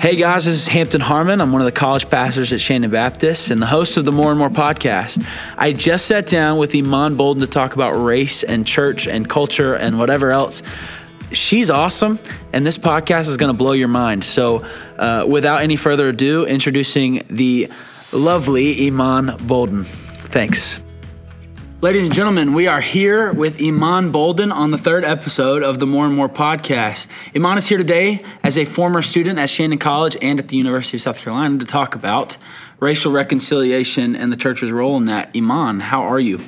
Hey guys, this is Hampton Harmon. I'm one of the college pastors at Shandon Baptist and the host of the More and More podcast. I just sat down with Iman Bolden to talk about race and church and culture and whatever else. She's awesome, and this podcast is going to blow your mind. So, uh, without any further ado, introducing the lovely Iman Bolden. Thanks. Ladies and gentlemen, we are here with Iman Bolden on the third episode of the More and More podcast. Iman is here today as a former student at Shandon College and at the University of South Carolina to talk about racial reconciliation and the church's role in that. Iman, how are you?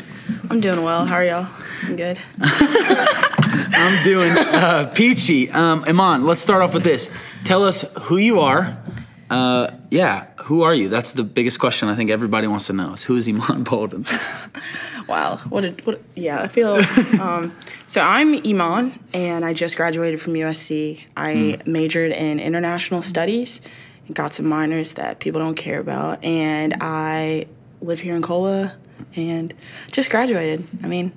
I'm doing well. How are y'all? I'm good. I'm doing uh, peachy. Um, Iman, let's start off with this. Tell us who you are. Uh, yeah, who are you? That's the biggest question I think everybody wants to know is who is Iman Bolden? Wow. What a, what a, yeah, I feel um, so I'm Iman and I just graduated from USC. I mm. majored in international studies and got some minors that people don't care about and I live here in Cola and just graduated. I mean,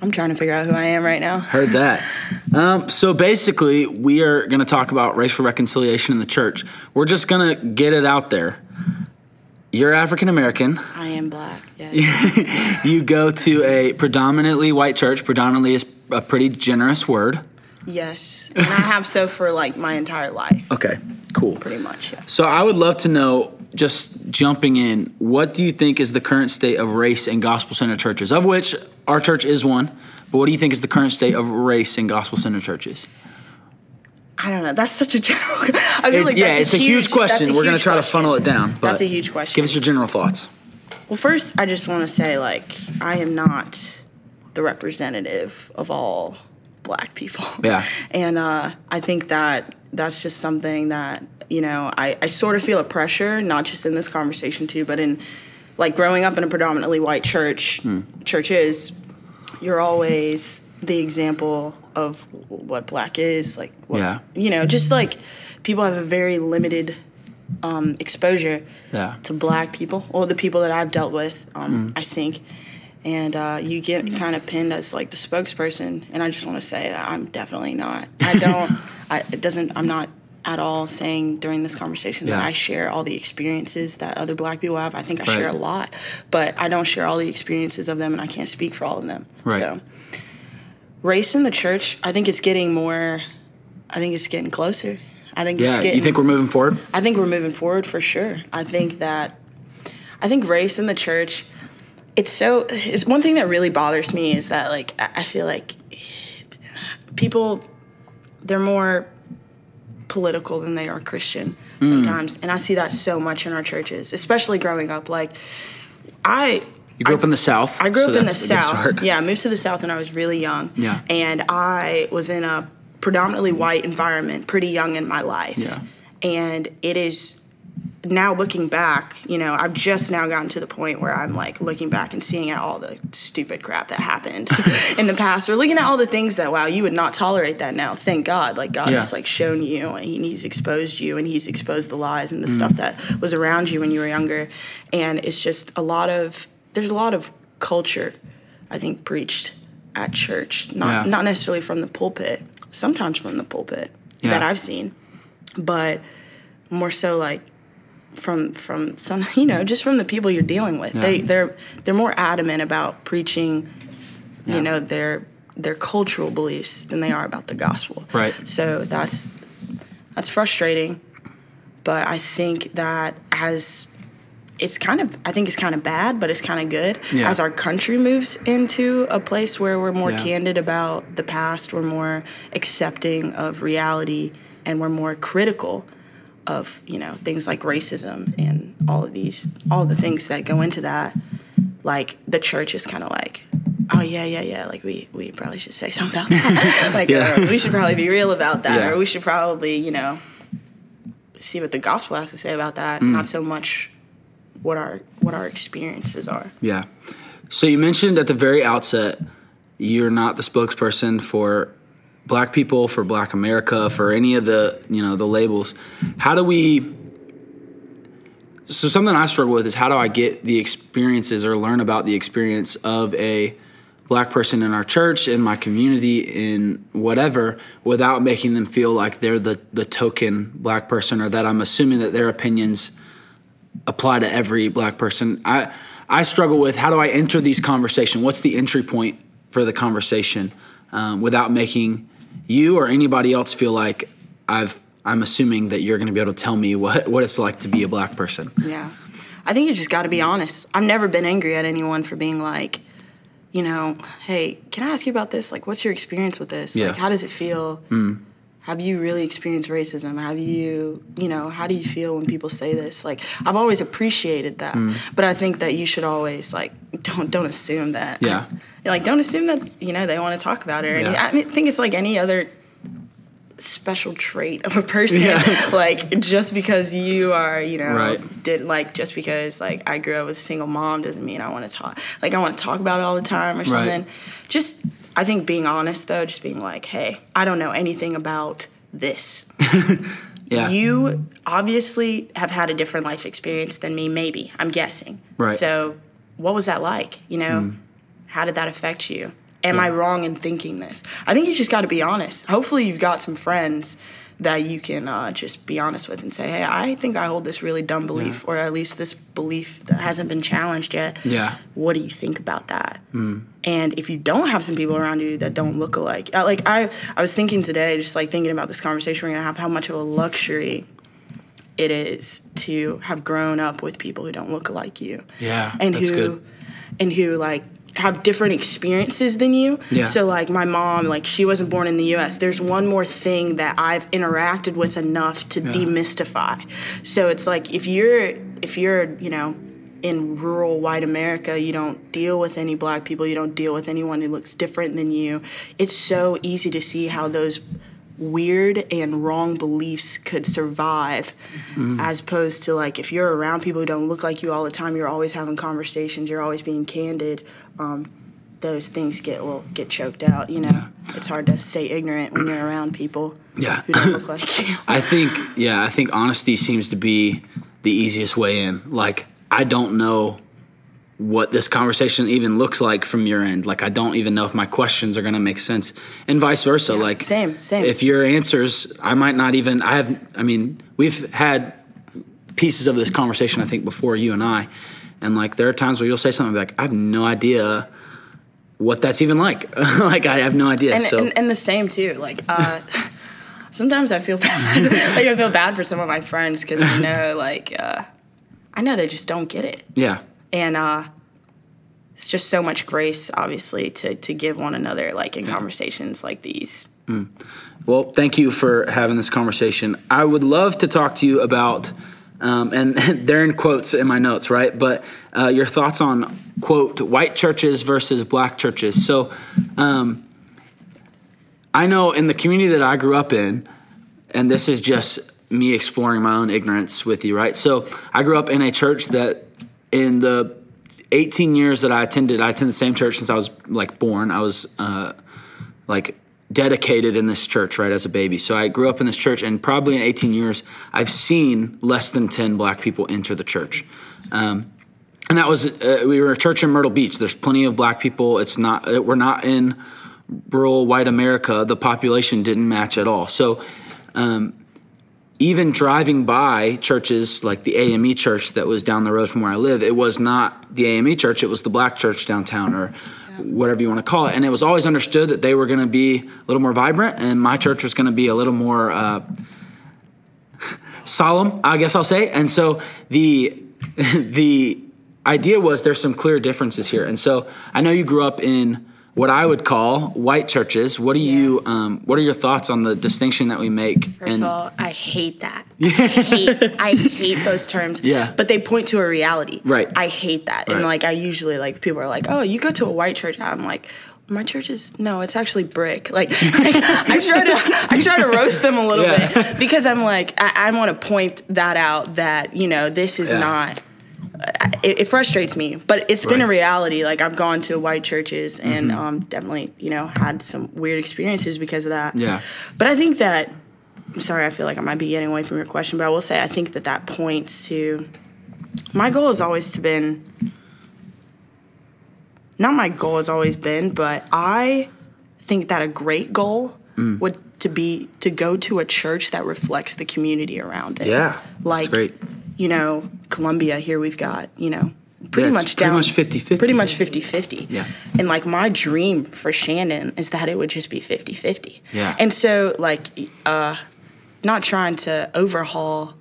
I'm trying to figure out who I am right now. Heard that. Um, so basically, we are going to talk about racial reconciliation in the church. We're just going to get it out there. You're African American. I am black. Yes. you go to a predominantly white church. Predominantly is a pretty generous word. Yes, and I have so for like my entire life. Okay, cool. Pretty much. Yeah. So I would love to know, just jumping in, what do you think is the current state of race in gospel center churches? Of which our church is one. But what do you think is the current state of race in gospel center churches? I don't know. That's such a general. I feel it's, like yeah, it's a, huge, huge question. We're going to try question. to funnel it down. that's a huge question. Give us your general thoughts. Well, first, I just want to say, like, I am not the representative of all black people. Yeah. And uh, I think that that's just something that you know I, I sort of feel a pressure, not just in this conversation too, but in like growing up in a predominantly white church, hmm. churches, you're always the example of what black is like what, yeah you know just like people have a very limited um, exposure yeah. to black people or the people that i've dealt with um, mm. i think and uh, you get kind of pinned as like the spokesperson and i just want to say that i'm definitely not i don't I, it doesn't i'm not at all saying during this conversation yeah. that I share all the experiences that other black people have. I think I right. share a lot, but I don't share all the experiences of them and I can't speak for all of them. Right. So race in the church, I think it's getting more. I think it's getting closer. I think yeah, it's getting. You think we're moving forward? I think we're moving forward for sure. I think that. I think race in the church. It's so. It's one thing that really bothers me is that like I feel like people, they're more political than they are Christian mm. sometimes, and I see that so much in our churches, especially growing up. Like, I you grew I, up in the South. I grew so up in the South. Yeah, I moved to the South when I was really young. Yeah. And I was in a predominantly white environment pretty young in my life. Yeah. And it is now looking back, you know, I've just now gotten to the point where I'm like looking back and seeing at all the stupid crap that happened in the past, or looking at all the things that wow, you would not tolerate that now. Thank God, like God yeah. has like shown you and He's exposed you and He's exposed the lies and the mm. stuff that was around you when you were younger, and it's just a lot of there's a lot of culture, I think, preached at church, not yeah. not necessarily from the pulpit, sometimes from the pulpit yeah. that I've seen, but more so like from from some you know just from the people you're dealing with. Yeah. They they're they're more adamant about preaching, you know their their cultural beliefs than they are about the gospel. Right. So that's that's frustrating, but I think that as it's kind of I think it's kind of bad, but it's kind of good yeah. as our country moves into a place where we're more yeah. candid about the past, we're more accepting of reality, and we're more critical of you know things like racism and all of these all the things that go into that. Like the church is kind of like, oh yeah yeah yeah, like we we probably should say something about that. like yeah. we should probably be real about that, or we should probably you know see what the gospel has to say about that, mm. not so much what our what our experiences are. Yeah. So you mentioned at the very outset you're not the spokesperson for black people, for black America, for any of the, you know, the labels. How do we so something I struggle with is how do I get the experiences or learn about the experience of a black person in our church, in my community, in whatever, without making them feel like they're the, the token black person or that I'm assuming that their opinions apply to every black person. I I struggle with how do I enter these conversation? What's the entry point for the conversation um, without making you or anybody else feel like I've I'm assuming that you're going to be able to tell me what what it's like to be a black person. Yeah. I think you just got to be honest. I've never been angry at anyone for being like, you know, hey, can I ask you about this? Like, what's your experience with this? Yeah. Like, how does it feel? Mm. Have you really experienced racism? Have you, you know, how do you feel when people say this? Like, I've always appreciated that, Mm. but I think that you should always like don't don't assume that. Yeah. Like, don't assume that you know they want to talk about it. Yeah. I think it's like any other special trait of a person. Yeah. like, just because you are, you know, Right. did like just because like I grew up with a single mom doesn't mean I want to talk like I want to talk about it all the time or something Right. something. Just I think being honest though, just being like, hey, I don't know anything about this. Yeah. You obviously have had a different life experience than me, maybe. I'm guessing. Right. So what was that like? You know, mm. how did that affect you? Am I wrong in thinking this? I think you just got to be honest. Hopefully, you've got some friends that you can uh, just be honest with and say, hey, I think I hold this really dumb belief, or at least this belief that hasn't been challenged yet. Yeah. What do you think about that? And if you don't have some people around you that don't look alike, uh, like I, I was thinking today, just like thinking about this conversation we're gonna have, how much of a luxury it is to have grown up with people who don't look like you Yeah. and that's who good. and who like have different experiences than you. Yeah. So like my mom, like she wasn't born in the US. There's one more thing that I've interacted with enough to demystify. So it's like if you're if you're, you know, in rural white America, you don't deal with any black people, you don't deal with anyone who looks different than you. It's so easy to see how those weird and wrong beliefs could survive as opposed to like if you're around people who don't look like you all the time you're always having conversations you're always being candid um, those things get will get choked out you know it's hard to stay ignorant when you're around people Yeah. who don't look like you I think yeah, I think honesty seems to be the easiest way in. Like I don't know what this conversation even looks like from your end. Like I don't even know if my questions are going to make sense and vice versa. like same, same. If your answers I might not even I have I mean, we've had pieces of this conversation I think before you and I and like there are times where you'll say something like I have no idea what that's even like. like I have no idea. and, so and, and the same too like uh, sometimes i feel bad like i feel bad for some of my friends because i know like uh, i know they just don't get it yeah. And uh it's just so much grace obviously to to give one another like in conversations like these Well, thank you for having this conversation. I would love to talk to you about, um, and they're in quotes in my notes, right? But uh, your thoughts on, quote, white churches versus black churches. So um, I know in the community that I grew up in, and this is just me exploring my own ignorance with you, right? So I grew up in a church that in the 18 years that I attended, I attended the same church since I was like born. I was uh, like dedicated in this church right as a baby. So I grew up in this church, and probably in 18 years, I've seen less than 10 black people enter the church. Um, and that was uh, we were a church in Myrtle Beach. There's plenty of black people. It's not uh, we're not in rural white America. The population didn't match at all. So. Um, even driving by churches like the AME church that was down the road from where I live, it was not the AME church, it was the black church downtown or whatever you want to call it. And it was always understood that they were going to be a little more vibrant and my church was going to be a little more uh, solemn, I guess I'll say. And so the the idea was there's some clear differences here. And so I know you grew up in what I would call white churches. What do you um, what are your thoughts on the distinction that we make? First of all, I hate that. I hate, I hate those terms. Yeah. But they point to a reality. Right. I hate that. Right. And like I usually like people are like, oh, you go to a white church. I'm like, my church is no, it's actually brick. Like, like, I try to I try to roast them a little Yeah. bit because I'm like I, I want to point that out that you know this is Yeah. not. It, it frustrates me, but it's been a reality. Like I've gone to white churches and um, definitely you know had some weird experiences because of that. Yeah. But I think that I'm sorry, I feel like I might be getting away from your question, but I will say I think that that points to my goal has always to been not my goal has always been, but I think that a great goal Mm. would to be to go to a church that reflects the community around it. Yeah, that's like great. You know, Columbia. Here we've got you know pretty Yeah, much pretty down much 50-50. Pretty much 50-50. Yeah. And like my dream for Shandon is that it would just be 50-50. Yeah. And so like uh not trying to overhaul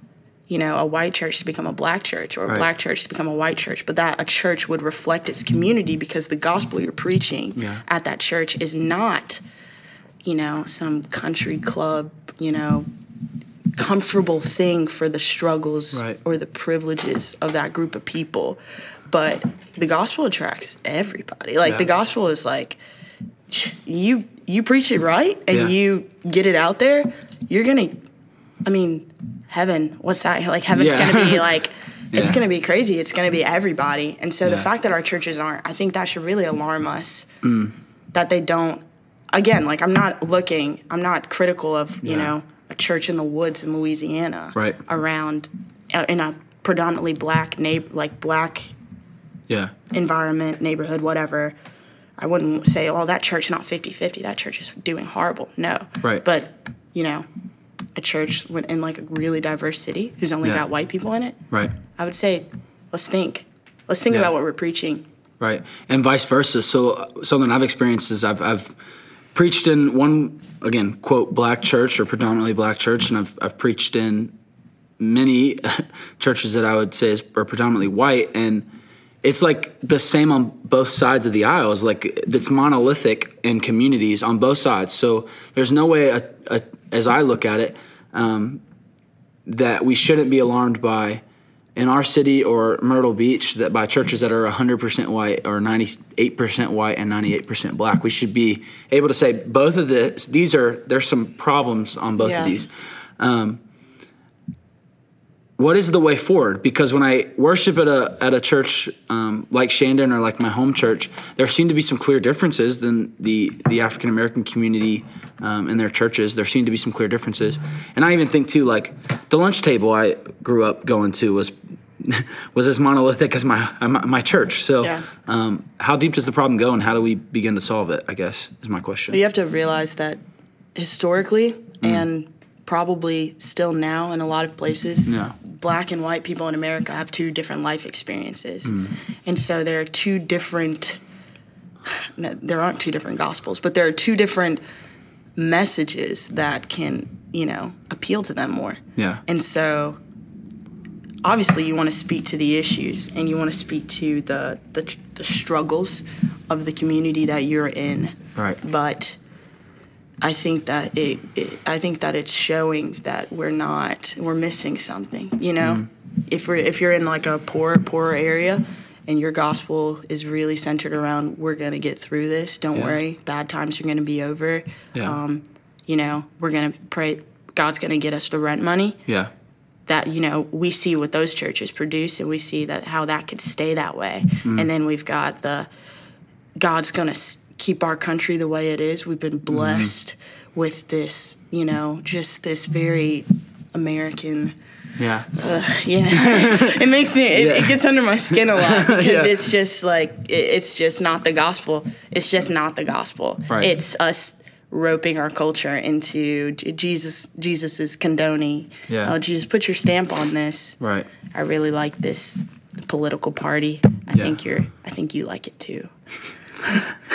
you know, a white church to become a black church or a Right. black church to become a white church, but that a church would reflect its community because the gospel you're preaching Yeah. at that church is not, you know, some country club, you know, comfortable thing for the struggles Right. or the privileges of that group of people. But the gospel attracts everybody. Like Yeah. the gospel is like you you preach it right and Yeah. you get it out there, you're gonna I mean, heaven, what's that? Like heaven's Yeah. gonna be like it's gonna be crazy. It's gonna be everybody. And so the fact that our churches aren't, I think that should really alarm us Mm. that they don't again, like I'm not looking I'm not critical of, you know, a church in the woods in Louisiana Right. around uh, in a predominantly black neighbor like black Yeah. environment, neighborhood, whatever. I wouldn't say, oh, that church not 50-50. That church is doing horrible. No. Right. But, you know, a church in like a really diverse city who's only Yeah. got white people in it, Right. I would say, let's think. Let's think Yeah. about what we're preaching. Right, and vice versa. So something I've experienced is I've I've preached in one again quote black church or predominantly black church, and I've I've preached in many churches that I would say is, are predominantly white, and it's like the same on both sides of the aisles. Like it's monolithic in communities on both sides. So there's no way, a, a, as I look at it, um, that we shouldn't be alarmed by in our city or Myrtle Beach that by churches that are 100% white or 98% white and 98% black. We should be able to say both of this. These are there's some problems on both Yeah. of these. Um, what is the way forward? Because when I worship at a at a church um, like Shandon or like my home church, there seem to be some clear differences than the the African American community um, in their churches. There seem to be some clear differences, and I even think too, like the lunch table I grew up going to was was as monolithic as my my, my church. So, Yeah. um, how deep does the problem go, and how do we begin to solve it? I guess is my question. You have to realize that historically Mm. and probably still now in a lot of places, Yeah. black and white people in America have two different life experiences. Mm. And so there are two different, no, there aren't two different gospels, but there are two different messages that can, you know, appeal to them more. Yeah. And so obviously you want to speak to the issues and you want to speak to the, the, the struggles of the community that you're in Right. but I think that it, it I think that it's showing that we're not we're missing something. You know, mm-hmm. if we're if you're in like a poor poorer area and your gospel is really centered around we're gonna get through this. Don't Yeah. worry, bad times are gonna be over. Yeah. Um, you know, we're gonna pray. God's gonna get us the rent money Yeah. that you know we see what those churches produce and we see that how that could stay that way and then we've got the god's going to keep our country the way it is we've been blessed with this you know just this very american Yeah. yeah it makes me it, Yeah. it gets under my skin a lot because Yeah. it's just like it, it's just not the gospel it's just not the gospel Right. it's us roping our culture into jesus jesus is condoning Yeah. oh jesus put your stamp on this Right. i really like this political party i Yeah. think you're i think you like it too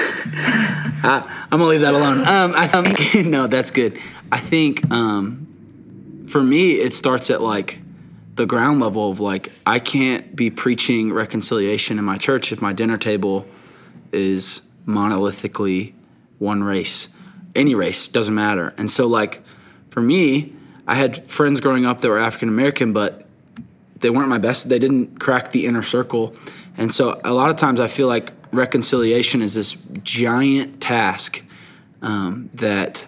I'm gonna leave that alone. Um, I think no, that's good. I think um, for me, it starts at like the ground level of like I can't be preaching reconciliation in my church if my dinner table is monolithically one race. Any race doesn't matter. And so like for me, I had friends growing up that were African American, but they weren't my best. They didn't crack the inner circle. And so a lot of times I feel like reconciliation is this giant task um, that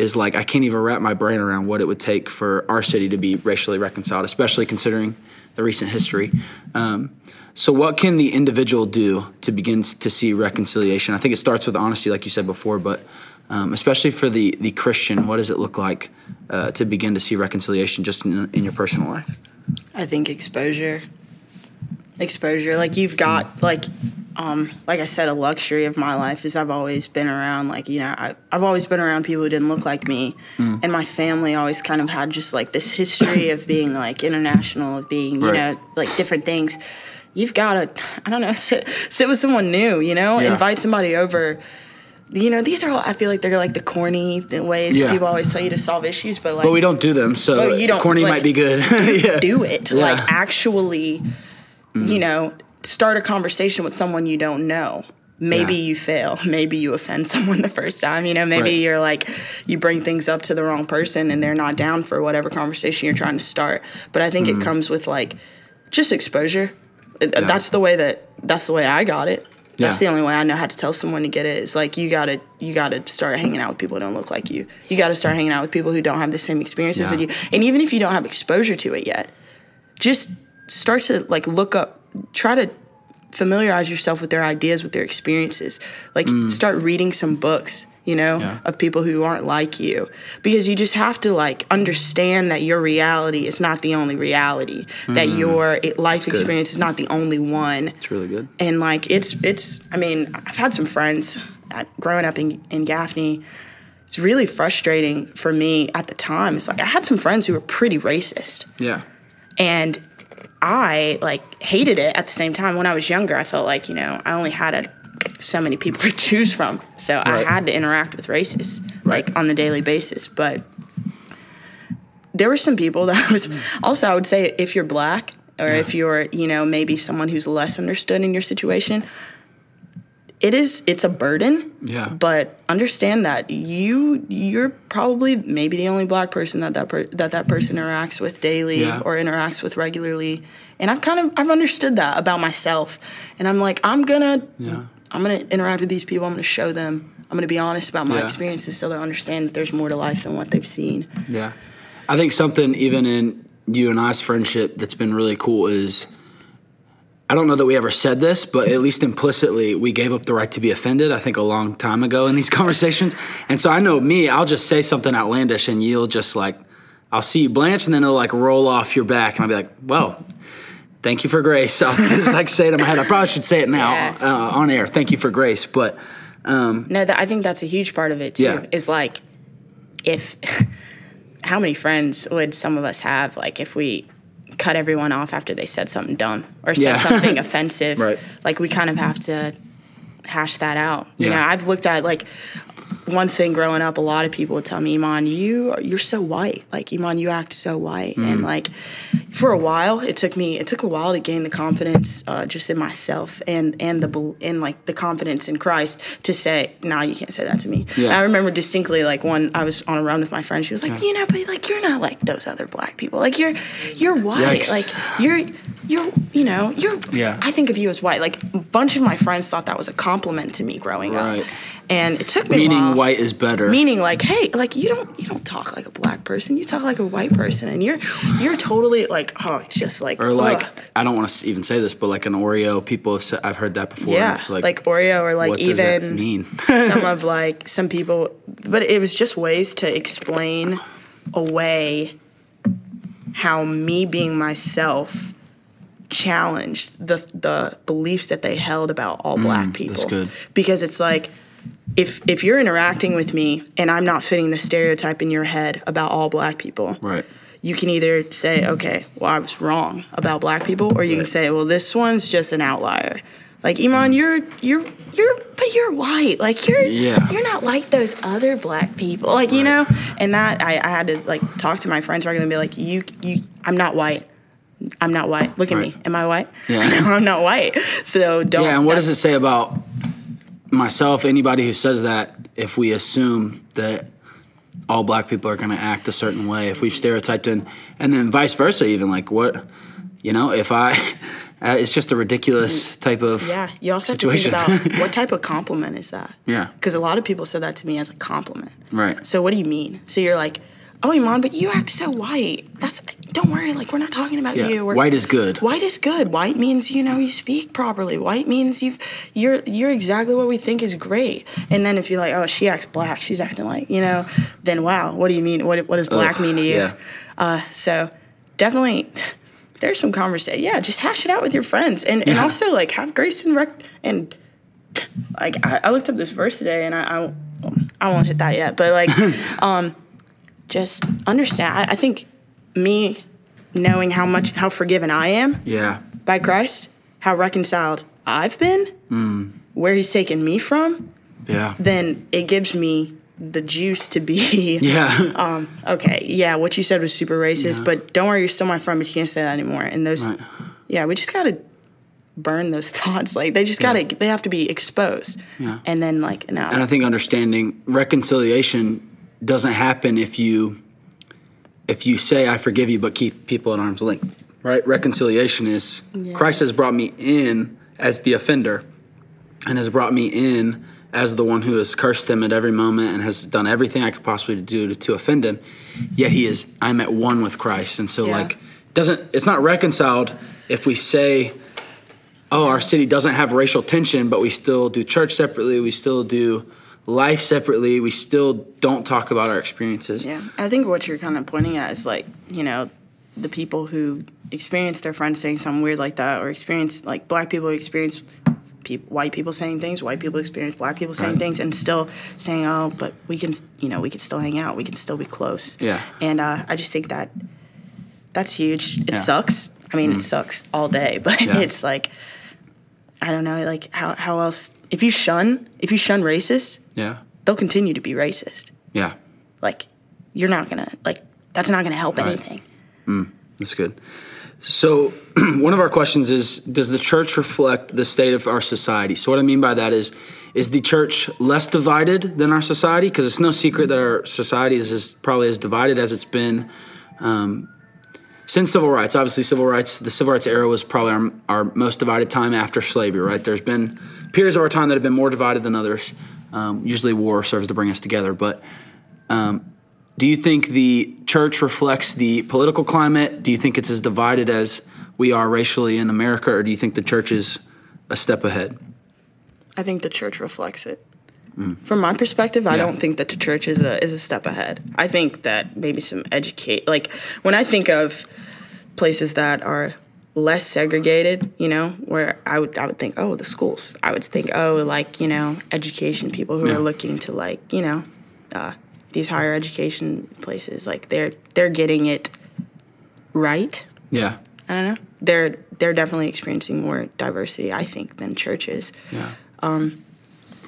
is like I can't even wrap my brain around what it would take for our city to be racially reconciled, especially considering the recent history. Um, so, what can the individual do to begin to see reconciliation? I think it starts with honesty, like you said before, but um, especially for the the Christian, what does it look like uh, to begin to see reconciliation just in, in your personal life? i think exposure exposure like you've got like um, like I said, a luxury of my life is I've always been around, like, you know, I, I've always been around people who didn't look like me. Mm. And my family always kind of had just like this history of being like international, of being, you Right. know, like different things. You've got to, I don't know, sit, sit with someone new, you know, Yeah. invite somebody over. You know, these are all, I feel like they're like the corny ways Yeah. people always tell you to solve issues, but like, But we don't do them, so you don't, corny like, might be good. yeah. do it. Yeah. Like actually, you know, start a conversation with someone you don't know. Maybe Yeah. you fail. Maybe you offend someone the first time. You know, maybe Right. you're like you bring things up to the wrong person and they're not down for whatever conversation you're trying to start. But I think Mm-hmm. it comes with like just exposure. It- That's the way that that's the way I got it. That's Yeah. the only way I know how to tell someone to get it. Is like you gotta you gotta start hanging out with people who don't look like you. You gotta start hanging out with people who don't have the same experiences Yeah. as you. And even if you don't have exposure to it yet, just start to like look up try to familiarize yourself with their ideas with their experiences like start reading some books you know Mm. Yeah. of people who aren't like you because you just have to like understand that your reality is not the only reality that your life Mm. experience is not the only one It's really good. and like it's it's i mean i've had some friends at, growing up in, in gaffney it's really frustrating for me at the time it's like i had some friends who were pretty racist Yeah. and I like hated it at the same time. When I was younger, I felt like you know I only had a, so many people to choose from, so I had to interact with racists Right. like on the daily basis. But there were some people that was also I would say if you're black or if you're you know maybe someone who's less understood in your situation, it is it's a burden. Yeah. But understand that you you're probably maybe the only black person that that per, that that person interacts with daily Yeah. or interacts with regularly. And I've kind of I've understood that about myself. And I'm like I'm gonna Yeah. I'm gonna interact with these people. I'm gonna show them. I'm gonna be honest about my Yeah. experiences so they understand that there's more to life than what they've seen. Yeah. I think something even in you and I's friendship that's been really cool is I don't know that we ever said this, but at least implicitly we gave up the right to be offended, I think a long time ago in these conversations. And so I know me, I'll just say something outlandish and you'll just like I'll see you blanch and then it'll like roll off your back and I'll be like, Well, thank you for grace. I'll just like say it in my head. I probably should say it now Yeah. uh, on air. Thank you for grace. But um, No, that, I think that's a huge part of it too. Yeah. Is like, if how many friends would some of us have? Like, if we cut everyone off after they said something dumb or said Yeah. something offensive, Right. like we kind of have to hash that out. You Yeah. know, I've looked at like one thing growing up. A lot of people would tell me, "Iman, you are- you're so white. Like, Iman, you act so white." Mm. And like, for a while, it took me. It took a while to gain the confidence uh, just in myself and and the and like the confidence in Christ to say, "No, you can't say that to me." Yeah. I remember distinctly, like when I was on a run with my friend, she was like, "You know, but like you're not like those other black people. Like you're you're white. Yikes. Like you're you're you know you're. Yeah. I think of you as white. Like a bunch of my friends thought that was a compliment to me growing Right. up, and it took me a meaning white is better. Meaning like, hey, like you don't you don't talk like a black person. You talk like a white person, and you're you're totally like, oh, just like or like ugh. I don't want to even say this, but like an Oreo, people have said, I've heard that before. yeah, it's like, like, Oreo or like what does that even mean? some of like some people but it was just ways to explain away how me being myself challenged the the beliefs that they held about all black people Mm, that's good. because it's like if if you're interacting with me and I'm not fitting the stereotype in your head about all black people right. you can either say, okay, well, I was wrong about black people, or you can say, well, this one's just an outlier. Like Iman, you're you're you're but you're white. Like you're Yeah. you're not like those other black people. Like, you know? And that I, I had to like talk to my friends regularly and be like, you you I'm not white. I'm not white. Look at Right. me. Am I white? Yeah. no, I'm not white. So don't Yeah, and what does it say about myself, anybody who says that, if we assume that all black people are going to act a certain way, if we've stereotyped in, and then vice versa, even like what, you know, if I, uh, it's just a ridiculous type of Yeah, you also situation. have to think about what type of compliment is that? yeah, Because a lot of people said that to me as a compliment. right. So what do you mean? So you're like, oh, Iman, but you act so white. That's don't worry. Like we're not talking about Yeah, you. We're, white is good. White is good. White means you know you speak properly. White means you've you're you're exactly what we think is great. And then if you're like, oh, she acts black, she's acting like you know, then wow, what do you mean? What what does black Ugh, mean to you? yeah. Uh, so definitely there's some conversation. Yeah, just hash it out with your friends, and and also like have grace and rec and like I, I looked up this verse today, and I I, I won't hit that yet, but like um, just understand. I, I think me knowing how much how forgiven I am Yeah. by Christ, how reconciled I've been, Mm. where He's taken me from, Yeah. then it gives me the juice to be Yeah. um, okay, yeah, what you said was super racist, but don't worry, you're still my friend, but you can't say that anymore. And those, Right. yeah, we just gotta burn those thoughts. Like they just gotta, they have to be exposed. Yeah. And then like now, And I think understanding reconciliation doesn't happen if you if you say I forgive you but keep people at arm's length. Right? Reconciliation is Yeah. Christ has brought me in as the offender and has brought me in as the one who has cursed him at every moment and has done everything I could possibly do to, to offend him. Yet he is I'm at one with Christ. And so Yeah. like doesn't it's not reconciled if we say oh, our city doesn't have racial tension, but we still do church separately, we still do life separately, we still don't talk about our experiences. yeah, I think what you're kind of pointing at is like you know, the people who experience their friends saying something weird like that, or experience like black people experience. White people saying things, white people experience black people saying Right. things, and still saying, "Oh, but we can, you know, we can still hang out, we can still be close." Yeah. And uh, I just think that that's huge. It Yeah. Mm. sucks. I mean, it sucks all day, but Yeah. it's like I don't know, like how how else? If you shun, if you shun racists, Yeah. they'll continue to be racist. Yeah. Like you're not gonna like that's not gonna help Right. anything. That's good. So, one of our questions is Does the church reflect the state of our society? So, what I mean by that is Is the church less divided than our society? Because it's no secret that our society is as, probably as divided as it's been um, since civil rights. Obviously, civil rights, the civil rights era was probably our, our most divided time after slavery, right? There's been periods of our time that have been more divided than others. Um, usually, war serves to bring us together. But um, do you think the church reflects the political climate? Do you think it's as divided as we are racially in America, or do you think the church is a step ahead? I think the church reflects it. From my perspective, I Mm. Yeah. don't think that the church is a is a step ahead. I think that maybe some educate like when I think of places that are less segregated, you know, where I would I would think, oh, the schools. I would think, oh, like you know, education people who Yeah. are looking to like you know, uh, these higher education places, like they're they're getting it right. Yeah, I don't know. They're they're definitely experiencing more diversity, I think, than churches yeah, Um,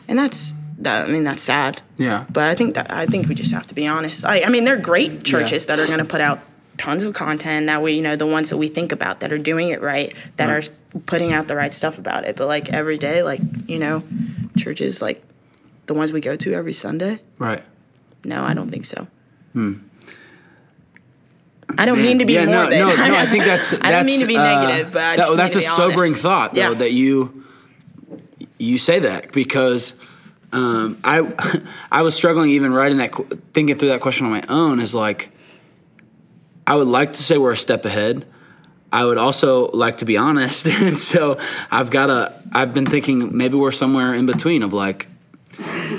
and that's that. I mean, that's sad. yeah, But I think that I think we just have to be honest. I, I mean, they're great churches that are going to put out tons of content that we, you know, the ones that we think about that are doing it right, that Right. are putting out the right stuff about it. But like every day, like you know, churches like the ones we go to every Sunday. right. No, I don't think so. hmm I don't mean to be yeah, no, morbid. no, no. I think that's. that's I don't mean to be uh, negative, but I that- that's a need to be sobering thought, though, Yeah. that you you say that because um, I I was struggling even writing that, thinking through that question on my own. Is like, I would like to say we're a step ahead. I would also like to be honest, and so I've got to. I've been thinking maybe we're somewhere in between of like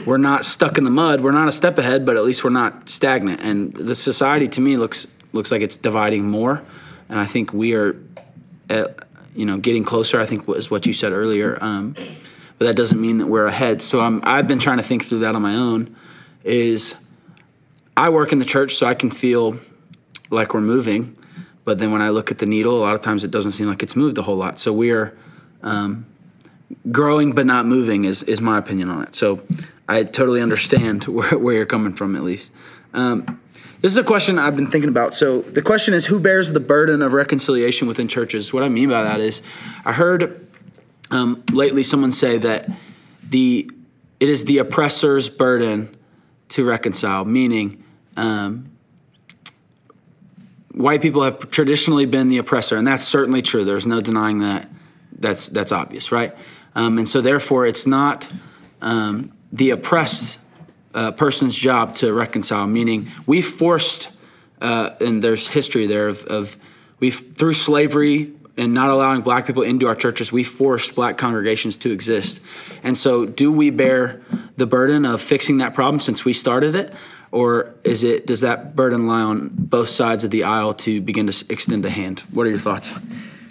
we're not stuck in the mud. We're not a step ahead, but at least we're not stagnant. And the society to me looks looks like it's dividing more. And I think we are, at, you know, getting closer. I think was what you said earlier. Um, but that doesn't mean that we're ahead. So I'm, I've been trying to think through that on my own. Is I work in the church, so I can feel like we're moving. But then when I look at the needle, a lot of times it doesn't seem like it's moved a whole lot. So we are um, growing but not moving is, is my opinion on it. So I totally understand where, where you're coming from, at least. Um, this is a question I've been thinking about. So the question is, who bears the burden of reconciliation within churches? What I mean by that is, I heard um, lately someone say that the it is the oppressor's burden to reconcile, meaning um, white people have traditionally been the oppressor, and that's certainly true. There's no denying that. That's that's obvious, right? Um, and so therefore, it's not um, the oppressed uh, person's job to reconcile. Meaning, we forced, uh, and there's history there of, of we through slavery and not allowing black people into our churches, we forced black congregations to exist. And so, do we bear the burden of fixing that problem since we started it? Or is it does that burden lie on both sides of the aisle to begin to extend a hand? What are your thoughts?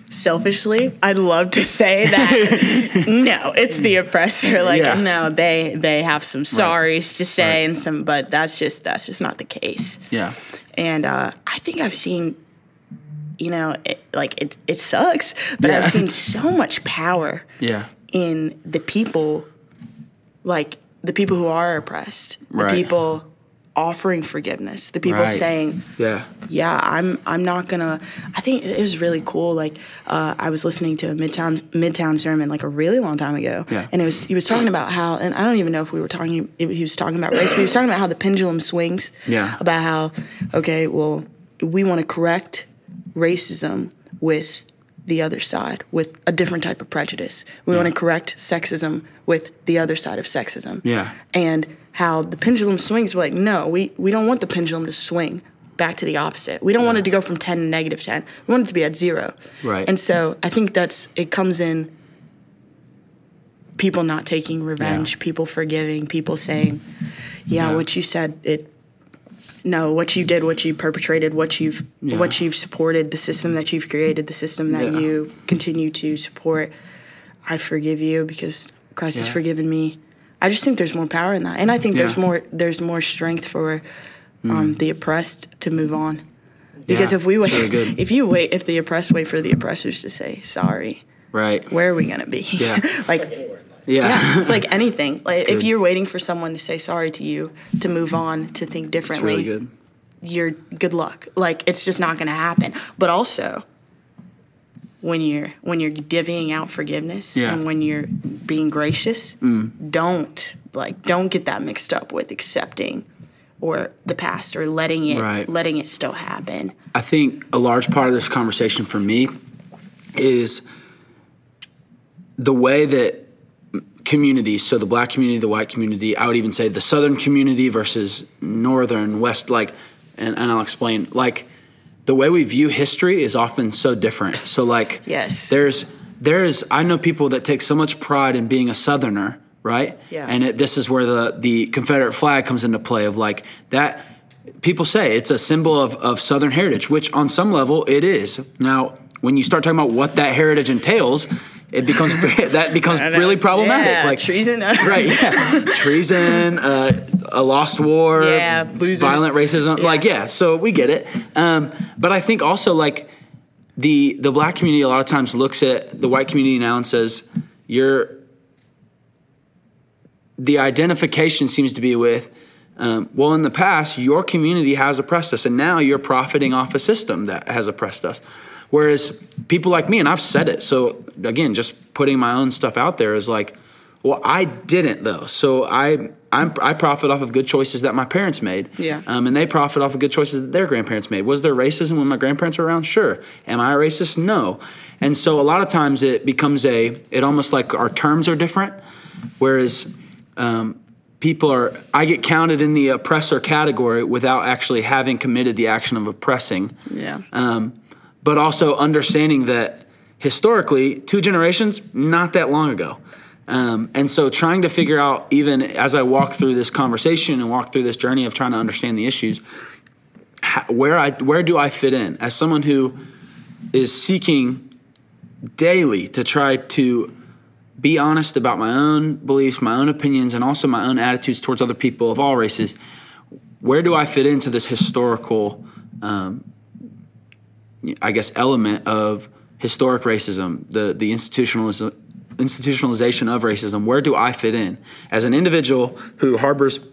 selfishly, I'd love to say that no, it's the oppressor. Like yeah. no, they they have some sorries right. to say right. and some, but that's just that's just not the case. Yeah, and uh, I think I've seen, you know, it, like it it sucks, but yeah. I've seen so much power. Yeah, in the people, like the people who are oppressed, the right. people offering forgiveness. The people right. saying yeah. Yeah i'm i'm not gonna i think it was really cool like uh, i was listening to a midtown midtown sermon like a really long time ago. Yeah. and it was he was talking about how and i don't even know if we were talking he was talking about race but he was talking about how the pendulum swings. Yeah. About how okay well we want to correct racism with the other side with a different type of prejudice. We yeah. want to correct sexism with the other side of sexism. Yeah. And how the pendulum swings. We're like, no, we, we don't want the pendulum to swing back to the opposite. We don't yeah. want it to go from 10 to negative 10. We want it to be at zero. Right. And so I think that's, it comes in people not taking revenge, yeah. people forgiving, people saying, yeah, yeah, what you said, it, no, what you did, what you perpetrated, what you've, what you've supported, the system that you've created, the system that you continue to support. I forgive you because Christ has forgiven me. I just think there's more power in that, and I think yeah. there's more there's more strength for um, mm. the oppressed to move on. Because yeah, if we wait, really if you wait, if the oppressed wait for the oppressors to say sorry, right? Where are we gonna be? Yeah, like. Yeah. yeah. it's like anything. Like if you're waiting for someone to say sorry to you to move on to think differently, really good. you're good luck. Like it's just not going to happen. But also, when you're when you're divvying out forgiveness yeah. and when you're being gracious, mm. don't like don't get that mixed up with accepting or the past or letting it right. letting it still happen. I think a large part of this conversation for me is the way that communities, so the black community, the white community, I would even say the southern community versus northern, west, like, and, and I'll explain, like, the way we view history is often so different. So like yes, there's there's I know people that take so much pride in being a Southerner, right? Yeah. And it, this is where the the Confederate flag comes into play of like that. People say it's a symbol of, of Southern heritage, which on some level it is. Now, when you start talking about what that heritage entails, it becomes that becomes really problematic. Yeah, like treason, right? Yeah, treason, uh, a lost war, yeah, losers. violent racism. Yeah. Like, yeah, so we get it. Um, but I think also like the the black community a lot of times looks at the white community now and says, "You're." The identification seems to be with. Um, well, in the past, your community has oppressed us, and now you're profiting off a system that has oppressed us. Whereas people like me, and I've said it, so again, just putting my own stuff out there is like, well, I didn't though. So I I'm, i profit off of good choices that my parents made. Yeah. Um, and they profit off of good choices that their grandparents made. Was there racism when my grandparents were around? Sure. Am I a racist? No. And so a lot of times it becomes a it almost like our terms are different, whereas um, people are I get counted in the oppressor category without actually having committed the action of oppressing. Yeah. Um, but also understanding that historically, two generations, not that long ago. Um, and so trying to figure out, even as I walk through this conversation and walk through this journey of trying to understand the issues, where I where do I fit in as someone who is seeking daily to try to be honest about my own beliefs, my own opinions, and also my own attitudes towards other people of all races. Where do I fit into this historical um, I guess, element of historic racism, the the institutionalization institutionalization of racism. Where do I fit in as an individual who harbors,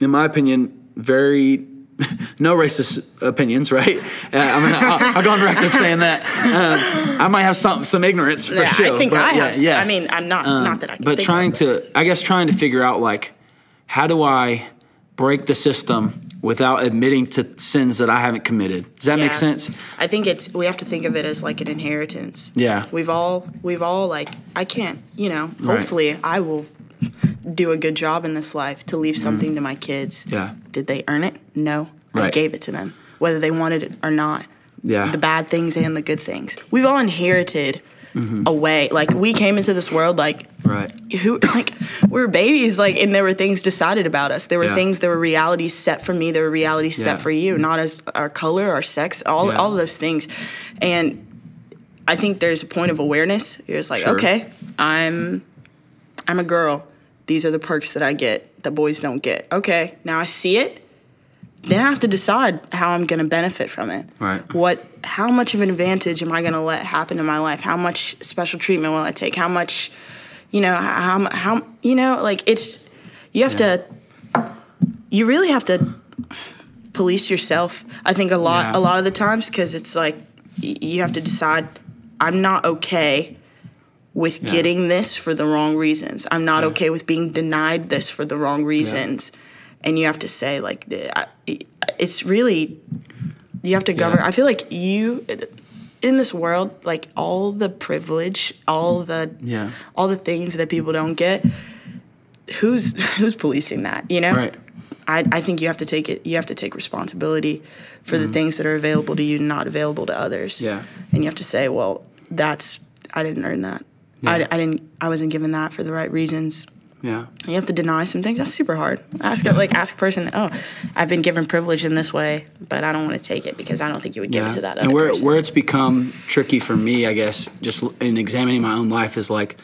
in my opinion, very no racist opinions, right? Uh, I mean, I'll, I'll, go on record saying that uh, I might have some some ignorance for yeah, sure. I think I have. Yeah, yeah. I mean, I'm not um, not that I. but trying to, I guess, trying to figure out like, how do I break the system without admitting to sins that I haven't committed. Does that yeah. make sense? I think it's we have to think of it as like an inheritance. Yeah. We've all we've all like I can't, you know, hopefully right. I will do a good job in this life to leave something mm. to my kids. Yeah. Did they earn it? No. Right. I gave it to them. Whether they wanted it or not. Yeah. The bad things and the good things. We've all inherited Mm-hmm. away. Like we came into this world like Right. who like we were babies like and there were things decided about us there were Yeah. things there were realities set for me there were realities set for you not as our color our sex all, Yeah. all of those things and i think there's a point of awareness you're just like Sure. okay i'm i'm a girl these are the perks that i get that boys don't get okay now i see it then i have to decide how i'm going to benefit from it Right. what how much of an advantage am i going to let happen in my life how much special treatment will i take how much you know how how you know like it's you have Yeah. to you really have to police yourself i think a lot Yeah. a lot of the times because it's like you have to decide i'm not okay with Yeah. getting this for the wrong reasons i'm not okay with being denied this for the wrong reasons and you have to say like the- I- it's really you have to govern i feel like you in this world like all the privilege all the Yeah. all the things that people don't get who's who's policing that you know Right. I, I think you have to take it you have to take responsibility for the things that are available to you not available to others Mm-hmm. Yeah. and you have to say well that's i didn't earn that Yeah. I, I didn't i wasn't given that for the right reasons Yeah. you have to deny some things that's super hard ask a- like ask a person oh i've been given privilege in this way but i don't want to take it because i don't think you would give it to that and other where person. where it's become tricky for me, I guess, just in examining my own life is like,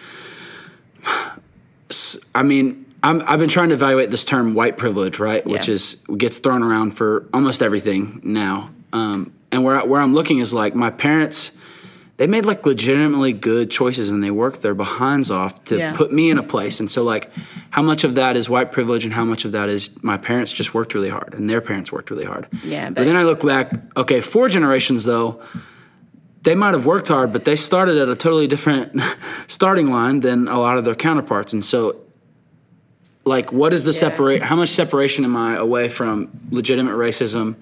I mean, I'm, I've been trying to evaluate this term white privilege, right, which is gets thrown around for almost everything now. Um, and where I- where I'm looking is like my parents. They made like legitimately good choices and they worked their behinds off to Yeah. put me in a place. And so like how much of that is white privilege and how much of that is my parents just worked really hard and their parents worked really hard. Yeah, But, but- then I look back, okay, four generations though, they might have worked hard, but they started at a totally different starting line than a lot of their counterparts. And so, like, what is the Yeah. separate? How much separation am I away from legitimate racism?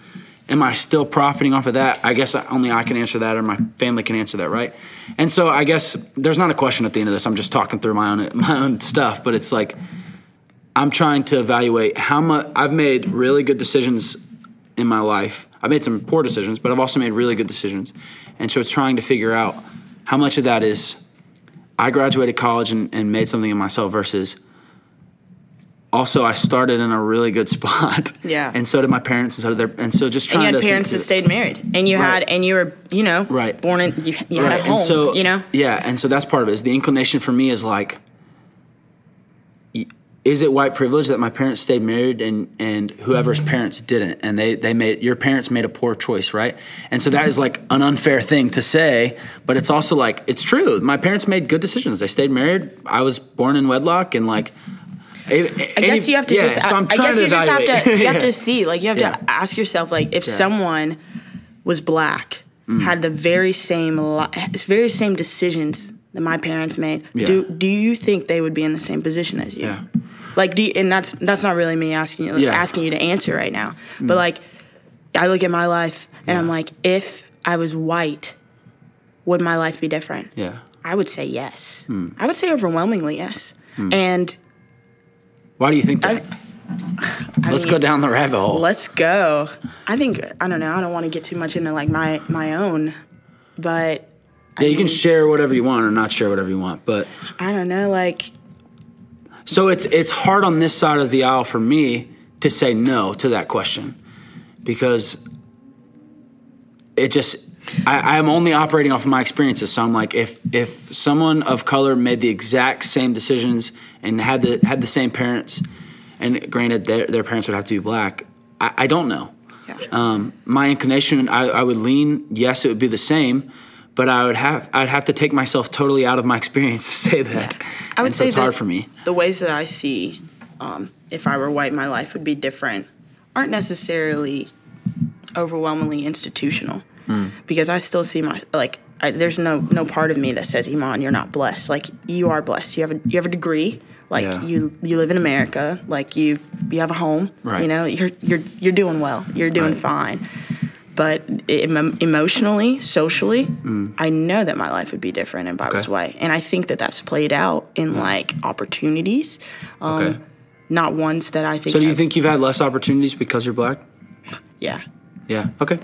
Am I still profiting off of that? I guess only I can answer that, or my family can answer that, right? And so, I guess there's not a question at the end of this. I'm just talking through my own my own stuff, but it's like I'm trying to evaluate how much I've made really good decisions in my life. I've made some poor decisions, but I've also made really good decisions. And so it's trying to figure out how much of that is I graduated college and, and made something of myself versus also I started in a really good spot. Yeah. And so did my parents and so did their and so just and you had parents that stayed married and you Right. had and you were you know Right. born in you, you through- had a home and so you know Yeah, and so that's part of it. Is the inclination for me is like is it white privilege that my parents stayed married and and whoever's mm-hmm. parents didn't and they they made your parents made a poor choice right and so that is like an unfair thing to say but it's also like it's true my parents made good decisions they stayed married i was born in wedlock and like I guess you have to just. so I guess you just have to. You have Yeah. to see. Like you have Yeah. to ask yourself. Like if Yeah. someone was black, had the very same, li- very same decisions that my parents made. Yeah. Do Do you think they would be in the same position as you? Yeah. Like, do you, and that's that's not really me asking you Yeah. Mm. asking you to answer right now. But like, I look at my life and I'm like, if I was white, would my life be different? yeah I would say yes. Hmm. I would say overwhelmingly yes. And why do you think that I let's mean, go down the rabbit hole Let's go. I think I don't know. I don't want to get too much into like my my own, but yeah you can share whatever you want or not share whatever you want but I don't know. Like So it's it's hard on this side of the aisle for me to say no to that question because it just I, I am only operating off of my experiences. So I'm like, if if someone of color made the exact same decisions and had the had the same parents, and granted their their parents would have to be black, I, I don't know. Yeah. Um, my inclination, I, I would lean yes, it would be the same, but I would have I'd have to take myself totally out of my experience to say that. I would And so say it's hard for me. the ways that I see, um, if I were white, my life would be different. Aren't necessarily overwhelmingly institutional, Hmm. because I still see my like. I, there's no no part of me that says, Iman, you're not blessed. Like you are blessed. You have a you have a degree. Like Yeah. you you live in America. Like you you have a home. Right. You know you're you're you're doing well. You're doing Right. fine. But em- emotionally, socially, Mm. I know that my life would be different if I was Okay. white, and I think that that's played out in like opportunities, um, Okay. not ones that I think. So do you think you've had less opportunities because you're black? Yeah, Yeah. Okay.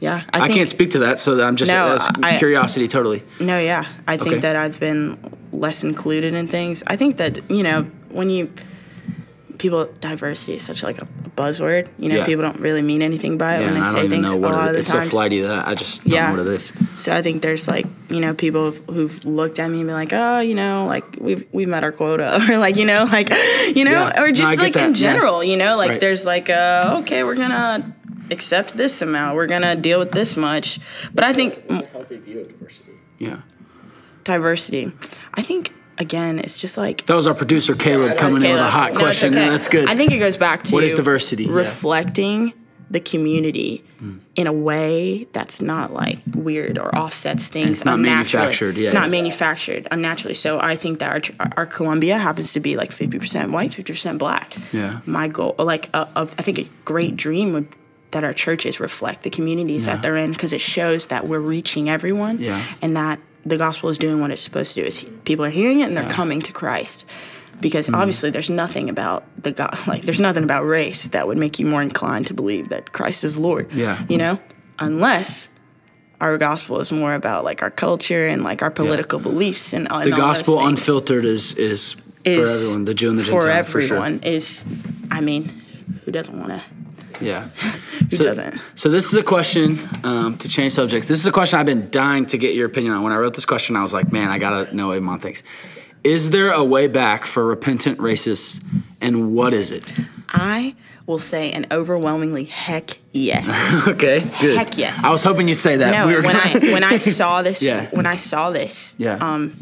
Yeah, I, think, can't speak to that, so I'm just No, I- curiosity totally. No, yeah, I think Okay. that I've been less included in things. I think that you know when you people diversity is such like a buzzword. You know, Yeah. people don't really mean anything by it Yeah, when they I say things know a what lot it, of the it's times. so flighty that I just don't Yeah. know what it is. So I think there's like you know people who've, who've looked at me and been like, oh, you know, like we've we've met our quota, or like you know, like you know, Yeah. Or just get like that. in Yeah. general, you know, like Right. there's like, uh, okay, we're gonna accept this amount, we're gonna deal with this much, but I think It's a healthy view of diversity. Yeah, diversity, I think again, it's just like that was our producer Caleb That's coming in with a hot No, question. okay. Yeah, that's good. I think it goes back to What is diversity? Yeah. reflecting the community mm. in a way that's not like weird or offsets things. it's not unnaturally. manufactured, It's not manufactured unnaturally. So I think that our, our Columbia happens to be like fifty percent white, fifty percent black. Yeah. My goal, like a, a, I think a great dream would that our churches reflect the communities Yeah. that they're in because it shows that we're reaching everyone Yeah. and that the gospel is doing what it's supposed to do is people are hearing it and they're coming to christ because Mm-hmm. obviously there's nothing about the god like there's nothing about race that would make you more inclined to believe that christ is lord Yeah. you know unless our gospel is more about like our culture and like our political beliefs and, and the gospel unfiltered is is, is for everyone, the Jew and the Gentile. for for sure. everyone is i mean who doesn't want to Yeah. who so, doesn't So this is a question um, to change subjects. This is a question I've been dying to get your opinion on. When I wrote this question, I was like, man, I gotta know what Iman thinks. Is there a way back for repentant racists, and what is it? i will say an overwhelmingly heck yes okay, good. Heck yes. I was hoping you'd say that. No, We were when I when I saw this Yeah. when I saw this Yeah. um,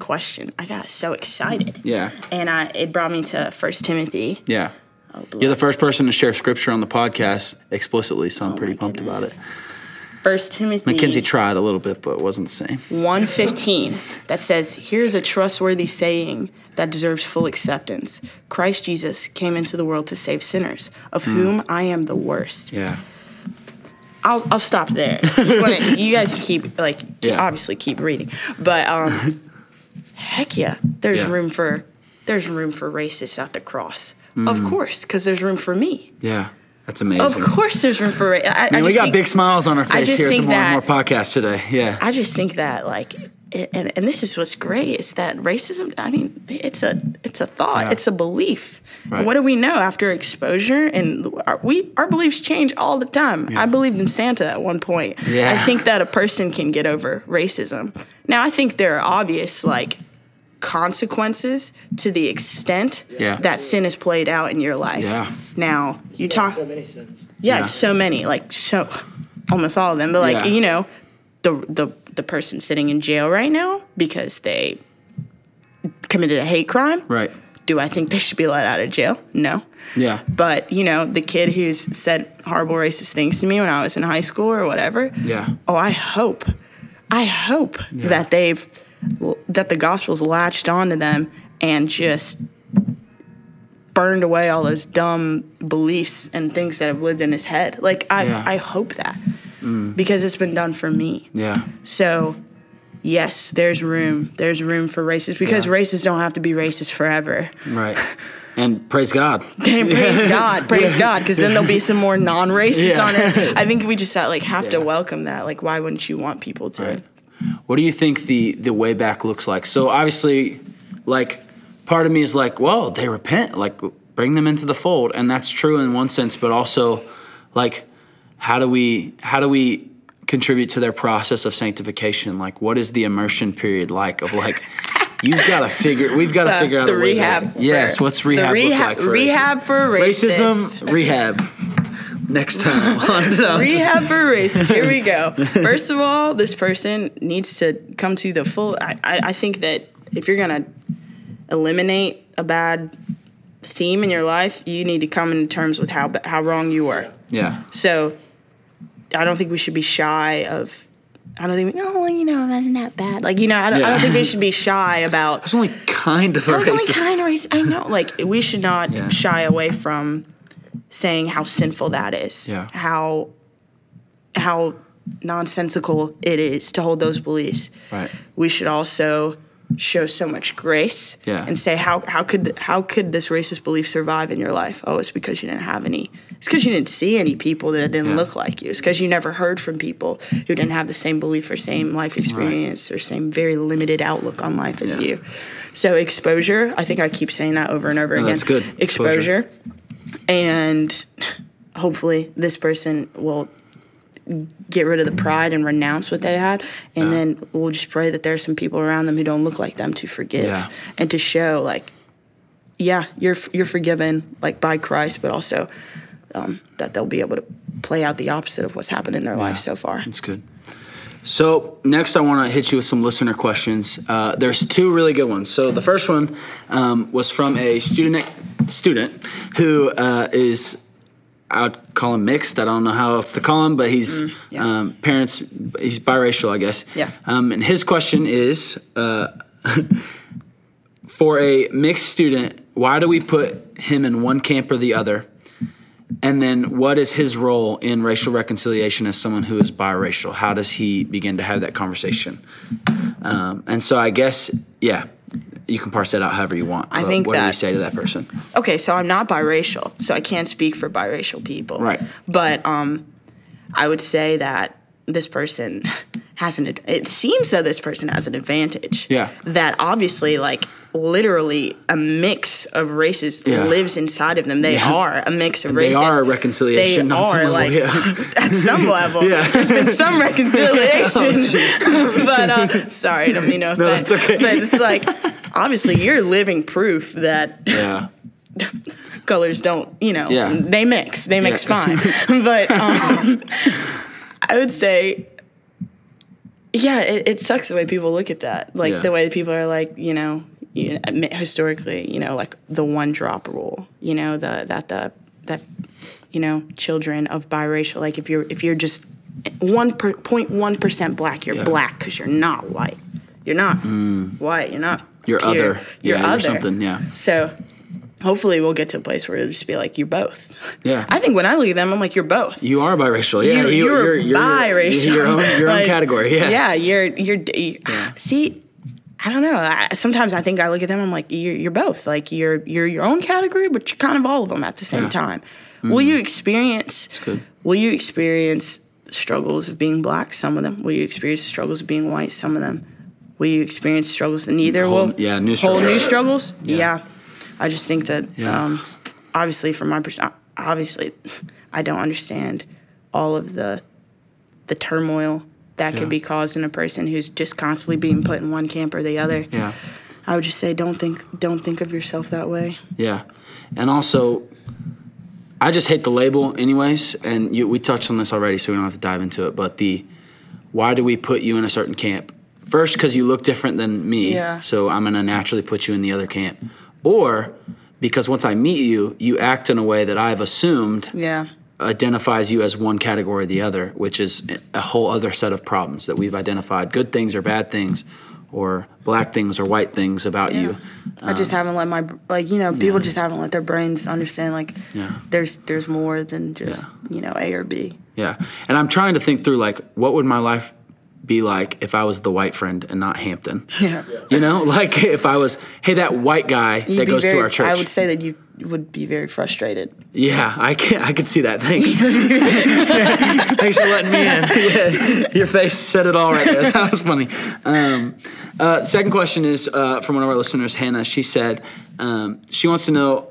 question, I got so excited. yeah, And I it brought me to First Timothy. yeah. Oh, You're the first person to share scripture on the podcast explicitly, so I'm pretty my pumped about it. First Timothy Mackenzie tried a little bit, but it wasn't the same. 115 that says, Here's a trustworthy saying that deserves full acceptance. Christ Jesus came into the world to save sinners, of whom I am the worst. Yeah, I'll, I'll stop there. You wanna- you guys can keep like Yeah. obviously keep reading, but um, heck yeah, there's Yeah. room for there's room for racists at the cross. Mm. Of course, because there's room for me. yeah. That's amazing. Of course, there's room for. I, I Man, we got think, big smiles on our face here at the More and More podcast today. Yeah. I just think that like, and and this is what's great is that racism. I mean, it's a it's a thought. Yeah. It's a belief. Right. What do we know after exposure? And our, we our beliefs change all the time. I believed in Santa at one point. Yeah. I think that a person can get over racism. Now, I think there are obvious like consequences to the extent Yeah. that sin is played out in your life. Yeah. Now you talk so many sins. yeah, Yeah. so many, like so, almost all of them. But like Yeah. you know, the the the person sitting in jail right now because they committed a hate crime. Right. Do I think they should be let out of jail? No. Yeah. But you know, the kid who's said horrible racist things to me when I was in high school or whatever. Yeah. Oh, I hope, I hope that they've that the gospel's latched onto them and just burned away all those dumb beliefs and things that have lived in his head. Like I, Yeah. I hope that because it's been done for me. Yeah. So, yes, there's room. There's room for racists because Yeah. racists don't have to be racist forever. Right. And praise God. Okay, praise God, praise God, because then there'll be some more non-racists Yeah. on it. I think we just uh, like have to welcome that. Like, why wouldn't you want people to? Right. What do you think the the way back looks like? So obviously, like part of me is like, well, they repent, like bring them into the fold, and that's true in one sense, but also, like, how do we how do we contribute to their process of sanctification? Like, what is the immersion period like? Of like, you've got to figure, we've got to figure out the a way. rehab yes, for- what's the rehab, rehab- look like for rehab racism? for. Racism rehab. Next time. on- no, just- Rehab for racists. Here we go. First of all, this person needs to come to the full. I, I, I think that if you're gonna eliminate a bad theme in your life, you need to come into terms with how how wrong you were. yeah. So, I don't think we should be shy of. I don't think. Oh, well, you know, it wasn't that bad. Like you know, I don't, I don't think we should be shy about. It's only kind of a I was only kind of racist. I know. Like we should not Yeah. shy away from saying how sinful that is. Yeah. How how nonsensical it is to hold those beliefs. Right. We should also show so much grace Yeah. and say how how could how could this racist belief survive in your life? Oh, it's because you didn't have any It's because you didn't see any people that didn't Yeah. look like you. It's because you never heard from people who didn't have the same belief or same life experience or same very limited outlook on life as Yeah. you. So exposure, I think I keep saying that over and over No, again. that's good. Exposure. Exposure. And hopefully this person will get rid of the pride and renounce what they had and Yeah. then we'll just pray that there are some people around them who don't look like them to forgive Yeah. and to show like yeah you're you're forgiven like by Christ but also um, that they'll be able to play out the opposite of what's happened in their life so far That's good. So next, I want to hit you with some listener questions. Uh, there's two really good ones. So the first one um, was from a student student who uh, is I'd call him mixed. I don't know how else to call him, but he's Mm, yeah. um, parents. He's biracial, I guess. Yeah. Um, and his question is, uh, for a mixed student, why do we put him in one camp or the other? And then, what is his role in racial reconciliation as someone who is biracial? How does he begin to have that conversation? Um, and so, I guess, yeah, you can parse that out however you want. I think what do we say to that person? okay so I'm not biracial so I can't speak for biracial people Right. but um I would say that this person has an it seems that this person has an advantage Yeah. that obviously like literally a mix of races Yeah. lives inside of them they Yeah. are a mix of races. They are a reconciliation they on some are level, like yeah. at some level Yeah. there's been some reconciliation but uh sorry I don't mean no offense. No, that's okay. but it's like obviously you're living proof that Yeah. colors don't, you know, Yeah. they mix. They mix Yeah. fine. but um, I would say, yeah, it, it sucks the way people look at that. Like the way people are like, you know, you historically, you know, like the one drop rule. You know, the that the that you know children of biracial. Like if you're if you're just one point one percent black, you're black because you're not white. You're not white. You're not. You're other. You're yeah, other. You're something. Yeah. So hopefully we'll get to a place where it'll just be like you're both. Yeah. I think when I look at them, I'm like you're both. You are biracial. Yeah. You- you're biracial. You're your own, your own Like, category. Yeah. Yeah, you're you're. you- See, I don't know. I, sometimes I think I look at them. I'm like you're you're both. Like you're you're your own category, but you're kind of all of them at the same Yeah. time. Mm-hmm. Will you experience? good. Will you experience struggles of being black? Some of them. Will you experience struggles of being white? Some of them. Will you experience struggles? Neither Whole- will. yeah, new whole new struggles. struggles. Yeah. I just think that Yeah. um, obviously from my perspective, obviously I don't understand all of the the turmoil that Yeah. could be caused in a person who's just constantly being put in one camp or the other. Yeah. I would just say don't think don't think of yourself that way. Yeah, and also, I just hate the label, anyways. And you, we touched on this already, so we don't have to dive into it. But the why do we put you in a certain camp? First, because you look different than me, Yeah. so I'm gonna naturally put you in the other camp, or because once I meet you, you act in a way that I've assumed Yeah. identifies you as one category or the other, which is a whole other set of problems that we've identified good things or bad things, or black things or white things about you. I just um, haven't let my like you know people just haven't let their brains understand like Yeah. there's there's more than just you know A or B. Yeah. And I'm trying to think through like what would my life be like if I was the white friend and not Hampton? Yeah. You know, like if I was, hey, that white guy You'd that goes very, to our church. I would say that you would be very frustrated. yeah, I can I could see that. Thanks. Thanks for letting me in. Yeah, your face said it all right there. That was funny. Um, uh, second question is uh, from one of our listeners, Hannah. She said um, she wants to know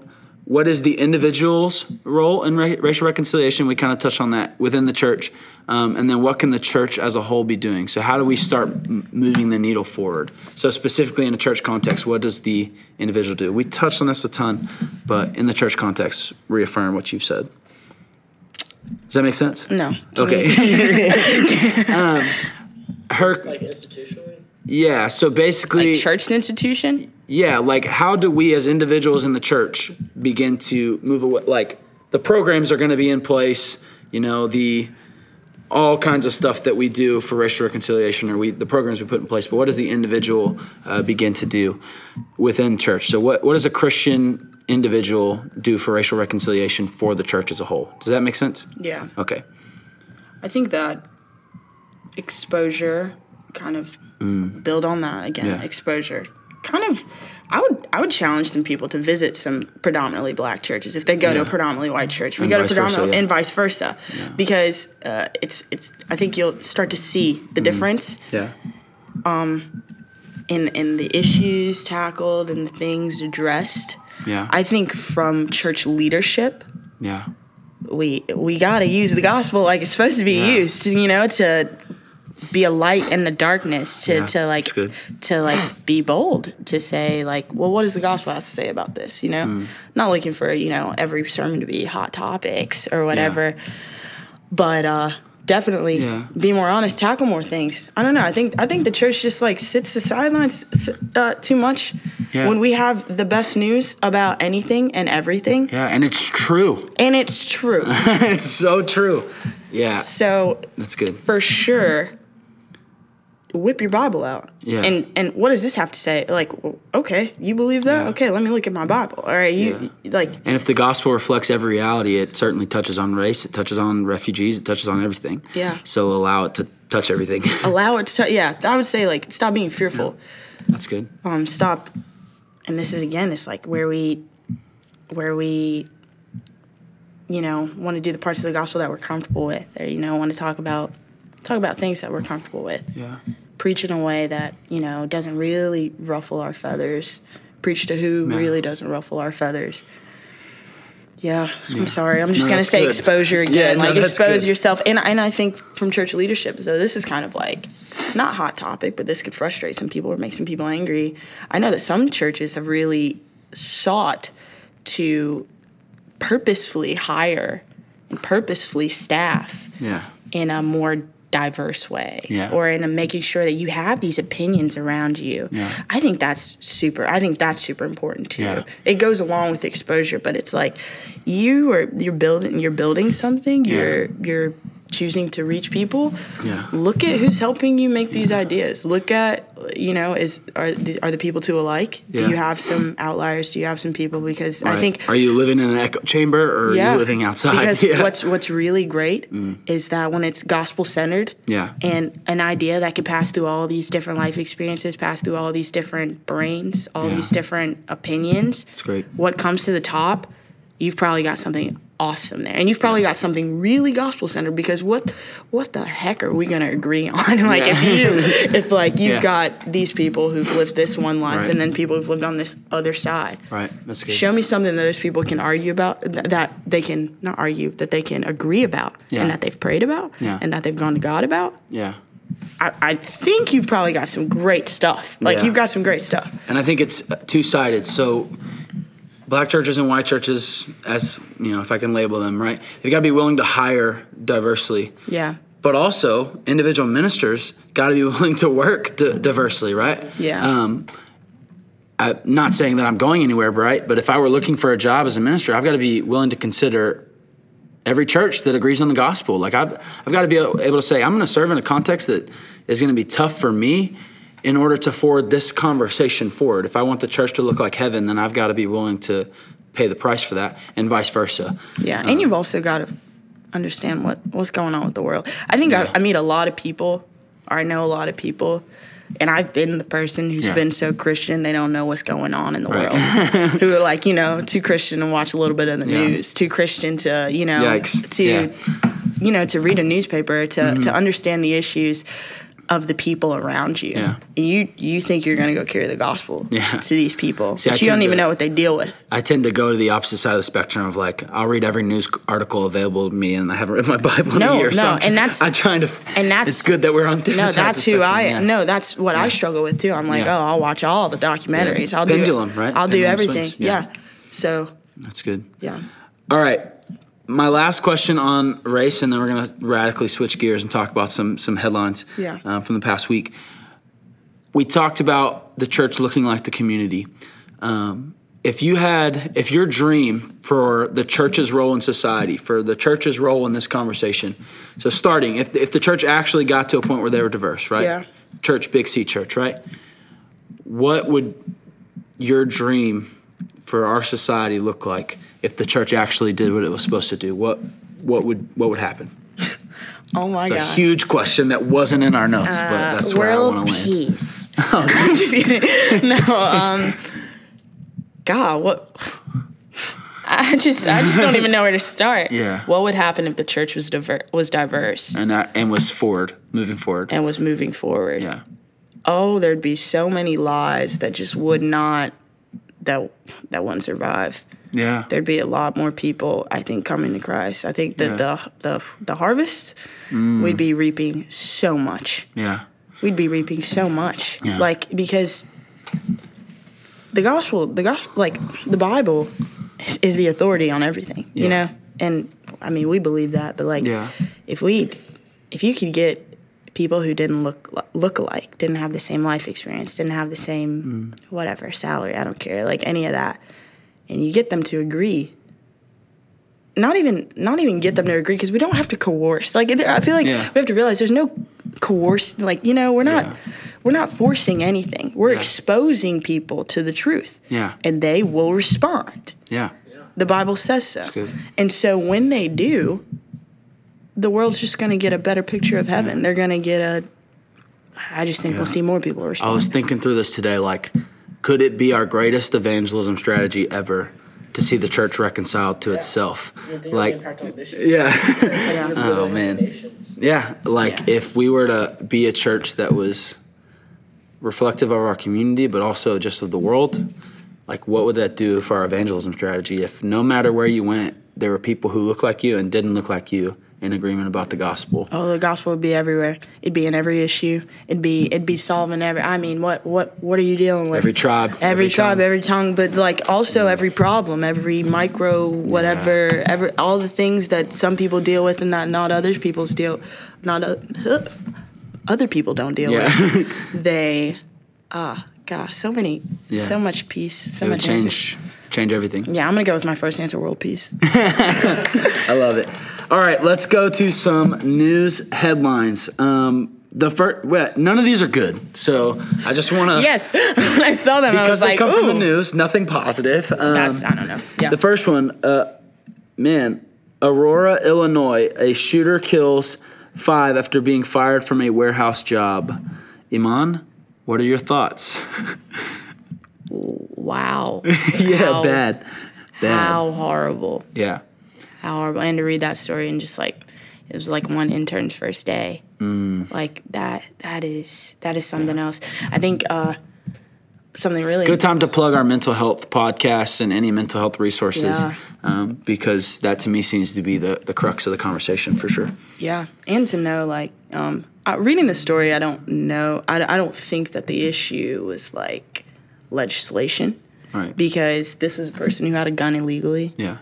what is the individual's role in ra- racial reconciliation. We kind of touched on that within the church, um, and then what can the church as a whole be doing? So how do we start m- moving the needle forward? So specifically in a church context, what does the individual do? We touched on this a ton, but in the church context, reaffirm what you've said. Does that make sense? No. Okay. um, her, Like institutionally? yeah. So basically, Like church institution? Yeah. Like, how do we as individuals in the church begin to move away? Like, the programs are going to be in place. You know, the all kinds of stuff that we do for racial reconciliation, or we the programs we put in place. But what does the individual uh, begin to do within church? So, what what does a Christian individual do for racial reconciliation for the church as a whole? Does that make sense? Yeah. Okay. I think that exposure kind of build on that again. Mm. Yeah. Exposure. Kind of I would I would challenge some people to visit some predominantly black churches if they go to a predominantly white church. We And go to vice versa, predominantly yeah. and vice versa, because uh, it's it's I think you'll start to see Mm. the difference Yeah. Um, in in the issues tackled and the things addressed. Yeah. I think from church leadership, yeah. we we got to use the gospel like it's supposed to be Yeah. used you know to be a light in the darkness to Yeah, to like to like be bold to say like well what does the gospel have to say about this you know Mm. not looking for you know every sermon to be hot topics or whatever but uh definitely Yeah. be more honest tackle more things i don't know i think i think the church just like sits the sidelines uh, too much Yeah. when we have the best news about anything and everything Yeah. And it's true. and it's true it's so true. Yeah. so That's good. for sure whip your bible out Yeah. and and what does this have to say like okay you believe that Yeah. okay let me look at my bible all right you like And if the gospel reflects every reality, it certainly touches on race, it touches on refugees, it touches on everything. Yeah. So allow it to touch everything. allow it to t- yeah i would say like stop being fearful That's good. um stop and this is again it's like where we where we you know want to do the parts of the gospel that we're comfortable with or you know want to talk about talk about things that we're comfortable with Yeah. preach in a way that you know doesn't really ruffle our feathers preach to who Yeah. really doesn't ruffle our feathers yeah, Yeah. i'm sorry i'm just No, gonna say good. exposure again Yeah, like that's expose good. yourself and, and i think from church leadership so this is kind of like not hot topic but this could frustrate some people or make some people angry i know that some churches have really sought to purposefully hire and purposefully staff Yeah. in a more diverse way Yeah. or in a making sure that you have these opinions around you Yeah. i think that's super i think that's super important too Yeah. it goes along with exposure but it's like you are you're building you're building something you're you're choosing to reach people Yeah. look at who's helping you make these ideas look at you know is are are the people too alike Yeah. do you have some outliers do you have some people because i think Are you living in an echo chamber or are you living outside? because yeah. Mm. what's what's really great is that when it's gospel centered, Yeah. and an idea that can pass through all these different life experiences, pass through all these different brains, all Yeah. these different opinions. It's great. What comes to the top, you've probably got something awesome there, and you've probably got something really gospel centered. Because what what the heck are we gonna agree on? like if you if like you've Yeah. got these people who've lived this one life, Right. and then people who've lived on this other side. Right. That's good. Show me something that those people can argue about, th- that they can not argue, that they can agree about, Yeah. and that they've prayed about, Yeah. and that they've gone to God about. Yeah. I, I think you've probably got some great stuff. Like Yeah. you've got some great stuff. And I think it's two sided. So, black churches and white churches, as you know, if I can label them, right? They've got to be willing to hire diversely, Yeah, but also individual ministers got to be willing to work d- diversely, right? Yeah. Um, I'm not saying that I'm going anywhere, right? But if I were looking for a job as a minister, I've got to be willing to consider every church that agrees on the gospel. Like I've I've got to be able to say I'm going to serve in a context that is going to be tough for me in order to forward this conversation forward. If I want the church to look like heaven, then I've got to be willing to pay the price for that, and vice versa. yeah, and you've also got to understand what what's going on with the world. I think Yeah. I, I meet a lot of people, or I know a lot of people. And I've been the person who's Yeah. been so Christian they don't know what's going on in the Right. world. who are like, you know, too Christian to watch a little bit of the Yeah. news, too Christian to, you know, Yikes. to. Mm-hmm. you know, to read a newspaper, to, to understand the issues of the people around you. Yeah. And you you think you're gonna go carry the gospel Yeah. to these people. See, I but you don't even to- know what they deal with. I tend to go to the opposite side of the spectrum of like I'll read every news article available to me, and I haven't read my Bible in No, a year. so no, I'm, and that's- I'm trying to. and that's- it's good that we're on different No, that's who spectrum, I yeah. no, that's what I struggle with too. I'm like, Yeah. oh, I'll watch all the documentaries. Yeah. I'll do Pendulum, do right? I'll do everything. swings, yeah. Yeah. So That's good. yeah. All right. My last question on race, and then we're going to radically switch gears and talk about some some headlines Yeah. uh, from the past week. We talked about the church looking like the community. Um, if you had, if your dream for the church's role in society, for the church's role in this conversation, so starting, if if the church actually got to a point where they were diverse, right? Yeah. Church, big C church, right? What would your dream for our society look like if the church actually did what it was supposed to do? What what would what would happen? Oh my It's a god. huge question that wasn't in our notes, but that's where I Uh, want to land. peace. I'm just kidding. No, um, God, what? I just, I just don't even know where to start. Yeah. What would happen if the church was diver- was diverse and that and was forward, moving forward. and was moving forward? yeah, Oh, there'd be so many lies that just would not that that wouldn't survive. Yeah, There'd be a lot more people, I think, coming to Christ. I think that Yeah. Mm. the the the harvest, we'd be reaping so much. yeah, we'd be reaping so much. Yeah. Like because the gospel, the gospel, like the Bible, is, is the authority on everything. Yeah. You know, and I mean we believe that, but like Yeah. if we, if you could get people who didn't look look alike, didn't have the same life experience, didn't have the same Mm. whatever salary, I don't care, like any of that, and you get them to agree. Not even, not even get them to agree because we don't have to coerce. Like I feel like Yeah. we have to realize there's no coerce. Like you know, we're not, Yeah. we're not forcing anything. We're Yeah. exposing people to the truth, yeah, and they will respond. yeah. The Bible says so. And so when they do, the world's just going to get a better picture of heaven. They're going to get a. I just think we'll see more people respond. I was thinking through this today. Like, could it be our greatest evangelism strategy ever to see the church reconciled to itself? Like, impact on missions. yeah, Yeah. Oh, man. Yeah. Like, Yeah. if we were to be a church that was reflective of our community, but also just of the world, like, what would that do for our evangelism strategy? If no matter where you went, there were people who looked like you and didn't look like you in agreement about the gospel. Oh, the gospel would be everywhere. It'd be in every issue. It'd be it'd be solving every. I mean, what what what are you dealing with? Every tribe, every, tribe, tongue. every tongue, but like also every problem, every micro whatever, every all the things that some people deal with and that not others people's deal, not o- other people don't deal Yeah. with. They, ah, gosh, so many, Yeah. so much peace, so It much answer. Change change everything. Yeah, I'm gonna go with my first answer, world peace. I love it. All right, let's go to some news headlines. Um, the first, well, none of these are good, so I just want to. yes, when I saw them, I because was they like, come ooh, from the news, nothing positive. Um, that's I don't know. Yeah, The first one, uh, man, Aurora, Illinois, a shooter kills five after being fired from a warehouse job. Iman, what are your thoughts? Wow. yeah, How- bad, bad. How horrible. Yeah, how horrible. And to read that story and just like it was like one intern's first day. Mm. Like that that is that is something else. I think uh something really good time to plug our mental health podcast and any mental health resources Yeah. um, because that to me seems to be the, the crux of the conversation for sure. yeah, and to know like um uh, reading the story I don't know I, I don't think that the issue was like legislation Right. because this was a person who had a gun illegally. Yeah.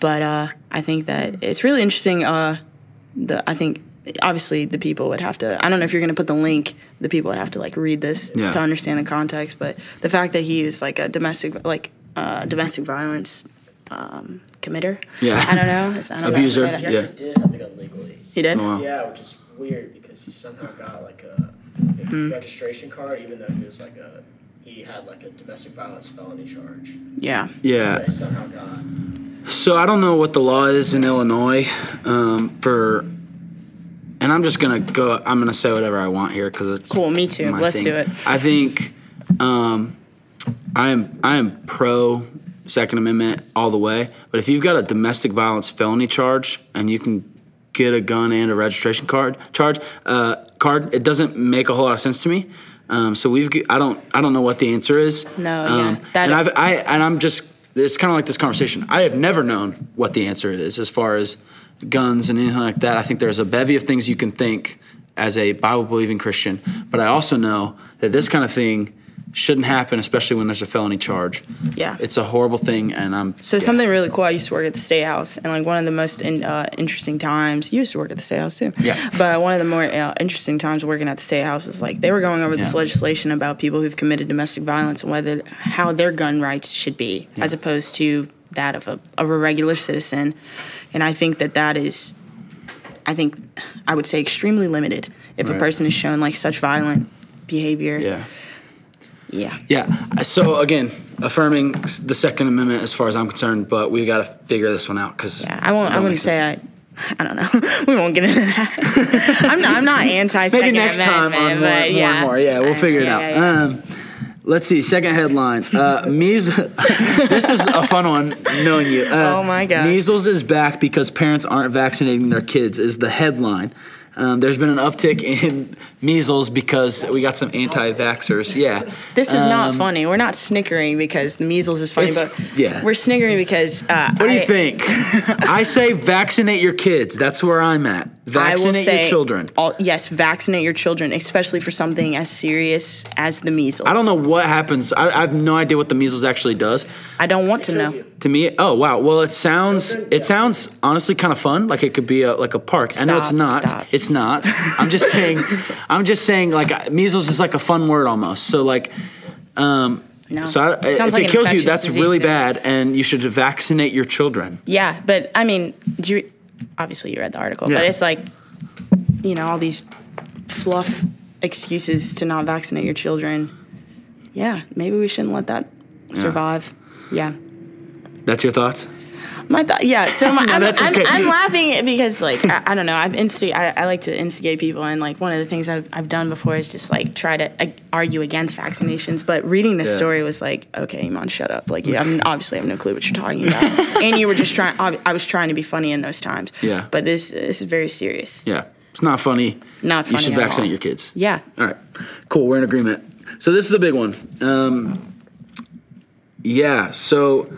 but uh, I think that it's really interesting. Uh, the I think obviously the people would have to. I don't know if you're going to put the link. The people would have to like read this Yeah. to understand the context. But the fact that he was like a domestic like uh, domestic violence um, committer. Yeah. I don't know. I don't know Abuser, say that. He Yeah. did have the gun legally. He did. Oh, wow. Yeah, which is weird because he somehow got like a, a Hmm. registration card, even though he was like a he had like a domestic violence felony charge. Yeah. Yeah. So he somehow got. So I don't know what the law is in Illinois um, for, and I'm just gonna go. I'm gonna say whatever I want here because it's Cool. Me too. my Let's thing. do it. I think um, I am I am pro Second Amendment all the way. But if you've got a domestic violence felony charge and you can get a gun and a registration card charge uh, card, it doesn't make a whole lot of sense to me. Um, so we've I don't I don't know what the answer is. No, Um, yeah, that- and I've I and I'm just it's kind of like this conversation. I have never known what the answer is as far as guns and anything like that. I think there's a bevy of things you can think as a Bible believing Christian, but I also know that this kind of thing shouldn't happen, especially when there's a felony charge. Yeah. It's a horrible thing, and I'm So yeah. something really cool. I used to work at the State House, and like one of the most in, uh, interesting times. You used to work at the State House too. Yeah. But one of the more uh, interesting times working at the State House was like they were going over this legislation about people who've committed domestic violence and whether how their gun rights should be as opposed to that of a of a regular citizen. And I think that that is, I think, I would say extremely limited if a person is shown like such violent behavior. yeah. Yeah. Yeah. So again, affirming the Second Amendment as far as I'm concerned, but we got to figure this one out because Yeah, I won't. I wouldn't say I. I don't know. we won't get into that. I'm not. I'm not anti. Maybe next time on more, more and more. Yeah, we'll figure it out. Um, Let's see. Second headline. Uh, measles. this is a fun one. Knowing you. Uh, Oh my gosh. Measles is back because parents aren't vaccinating their kids. Is the headline. Um, there's been an uptick in measles because we got some anti-vaxxers. Yeah. This is not Um, funny. We're not snickering because the measles is funny, but yeah. we're snickering because. Uh, What do you I- think? I say vaccinate your kids. That's where I'm at. I will Vaccinate say, your children. All, yes, vaccinate your children, especially for something as serious as the measles. I don't know what happens. I, I have no idea what the measles actually does. I don't want to know. you. To me, oh wow. Well, it sounds it sounds honestly kind of fun. Like it could be a, like a park. I know it's not. stop. It's not. I'm just saying. I'm just saying. Like measles is like a fun word almost. So like, um, No. so I, It if like it kills you, that's really bad, and you should vaccinate your children. Yeah, but I mean, do you, obviously you read the article, Yeah. but it's like, you know, all these fluff excuses to not vaccinate your children. Yeah, maybe we shouldn't let that survive. Yeah. That's your thoughts. My thought, yeah. So my, I'm, that's I'm, okay. I'm laughing because, like, I, I don't know. I've instigate. I, I like to instigate people, and like one of the things I've, I've done before is just like try to uh, argue against vaccinations. But reading this Yeah. story was like, okay, Iman, shut up. Like, you I'm, obviously have no clue what you're talking about, and you were just trying. ob- I was trying to be funny in those times. Yeah. But this this is very serious. Yeah, it's not funny. Not funny. You should at vaccinate all. your kids. Yeah. All right, cool. We're in agreement. So this is a big one. Um, yeah. So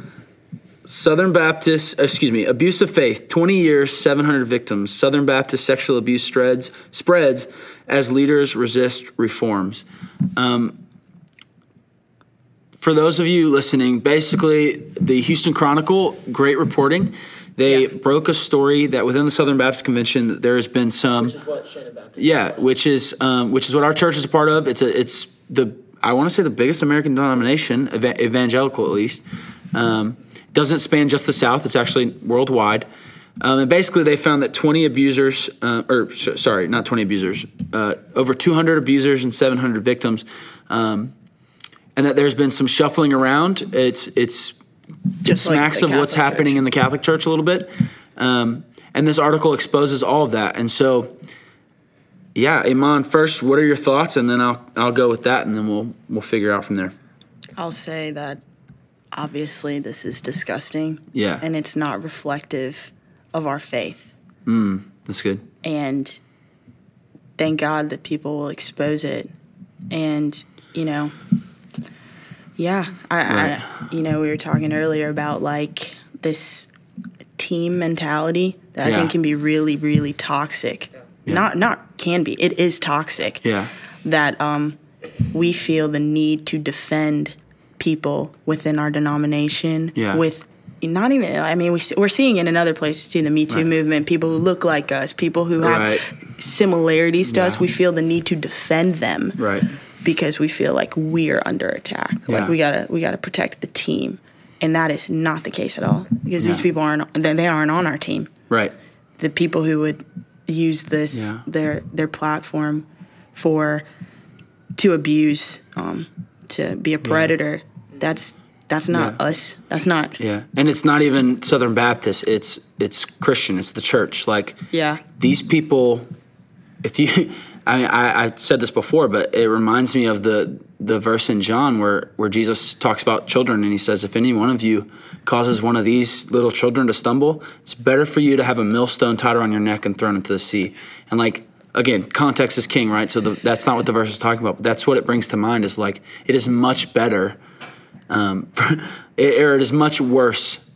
Southern Baptist, excuse me, abuse of faith. Twenty years, seven hundred victims. Southern Baptist sexual abuse spreads spreads as leaders resist reforms. Um, for those of you listening, basically the Houston Chronicle, great reporting. They Yeah. broke a story that within the Southern Baptist Convention, there has been some. Which is what Shandon Baptist. Yeah, which is um, which is what our church is a part of. It's a it's the I want to say the biggest American denomination, eva- evangelical at least. Um, doesn't span just the South; it's actually worldwide. Um, and basically, they found that 20 abusers, uh, or s- sorry, not 20 abusers, uh, over 200 abusers and 700 victims, um, and that there's been some shuffling around. It's it's it Just like smacks the of what's Catholic happening Church. in the Catholic Church a little bit. Um, and this article exposes all of that. And so, yeah, Iman, first, what are your thoughts? And then I'll I'll go with that, and then we'll we'll figure out from there. I'll say that obviously this is disgusting. Yeah. And it's not reflective of our faith. That's good. and thank God that people will expose it. And you know, yeah, I, Right. I you know we were talking earlier about like this team mentality that I think can be really really toxic. Yeah. Not not can be. It is toxic. Yeah. That um, we feel the need to defend people within our denomination Yeah. with not even i mean we, we're seeing it in other places too the me too Right. movement people who look like us people who have Right. similarities to us we feel the need to defend them Right. because we feel like we're under attack Yeah. like we gotta we gotta protect the team and that is not the case at all because these people aren't they aren't on our team Right. the people who would use this Yeah. their their platform for to abuse um, to be a predator that's that's not Yeah. us that's not Yeah. And it's not even Southern Baptist. It's it's Christian. It's the church. Like yeah these people if you I mean I, I said this before but it reminds me of the the verse in john where where jesus talks about children and he says if any one of you causes one of these little children to stumble it's better for you to have a millstone tied around your neck and thrown into the sea and like again context is king right so the, that's not what the verse is talking about but that's what it brings to mind is like it is much better um, it, or it is much worse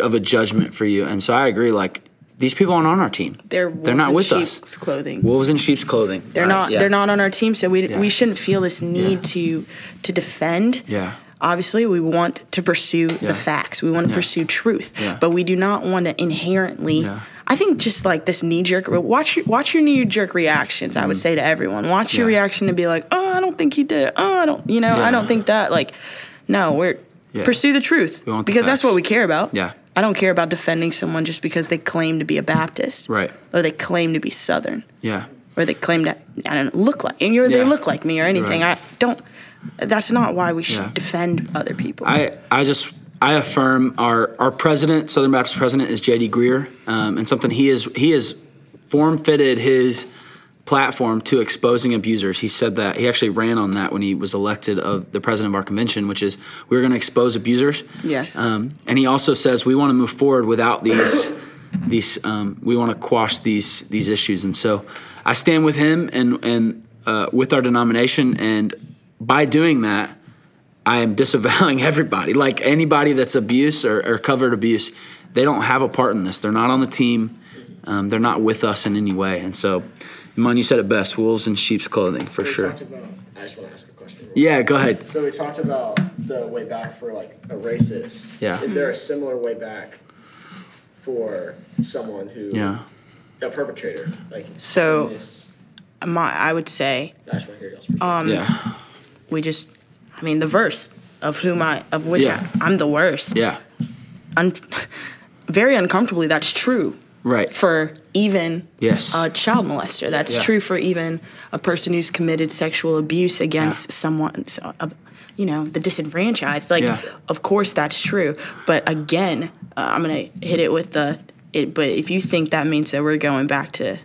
of a judgment for you and so i agree like these people aren't on our team they're they're not wolves with in us sheep's clothing wolves in sheep's clothing. they're Uh, not yeah. they're not on our team so we Yeah. we shouldn't feel this need Yeah. to to defend Yeah. obviously we want to pursue the facts we want to pursue truth but we do not want to inherently. I think just like this knee jerk watch your watch your knee jerk reactions I would say to everyone watch your Mm. Reaction to be like oh I don't think he did it oh I don't you know. I don't think that like no we're Yeah. pursue the truth We want the because that's what we care about Yeah. I don't care about defending someone just because they claim to be a Baptist Right. or they claim to be Southern Yeah. or they claim to I don't know, look like and you're, they look like me or anything. Right. I don't. That's not why we should Yeah. defend other people. I, I just I affirm our our president, Southern Baptist president, is J.D. Greear, um, and something he is he has form fitted his platform to exposing abusers. He said that he actually ran on that when he was elected of the president of our convention, which is we're going to expose abusers. Yes. Um, and he also says we want to move forward without these these um, we want to quash these these issues. And so I stand with him and and uh, with our denomination. And by doing that, I am disavowing everybody. Like anybody that's abuse or, or covered abuse, they don't have a part in this. They're not on the team. Um, they're not with us in any way. And so, Iman, you said it best: wolves in sheep's clothing, for We sure. about- I just want to ask a question. Yeah, go ahead. So we talked about the way back for like a racist. Yeah. Is there a similar way back for someone who Yeah. a perpetrator like So- My, I would say I just want to hear um, Yeah. we just, I mean, the verse of whom I, of which Yeah. I, I'm the worst. Yeah. Un- very uncomfortably, that's true Right. for even Yes. a child molester. That's Yeah. true for even a person who's committed sexual abuse against someone, so, uh, you know, the disenfranchised. Like, Yeah. of course, that's true. But again, uh, I'm gonna hit it with the. It, but if you think that means that we're going back to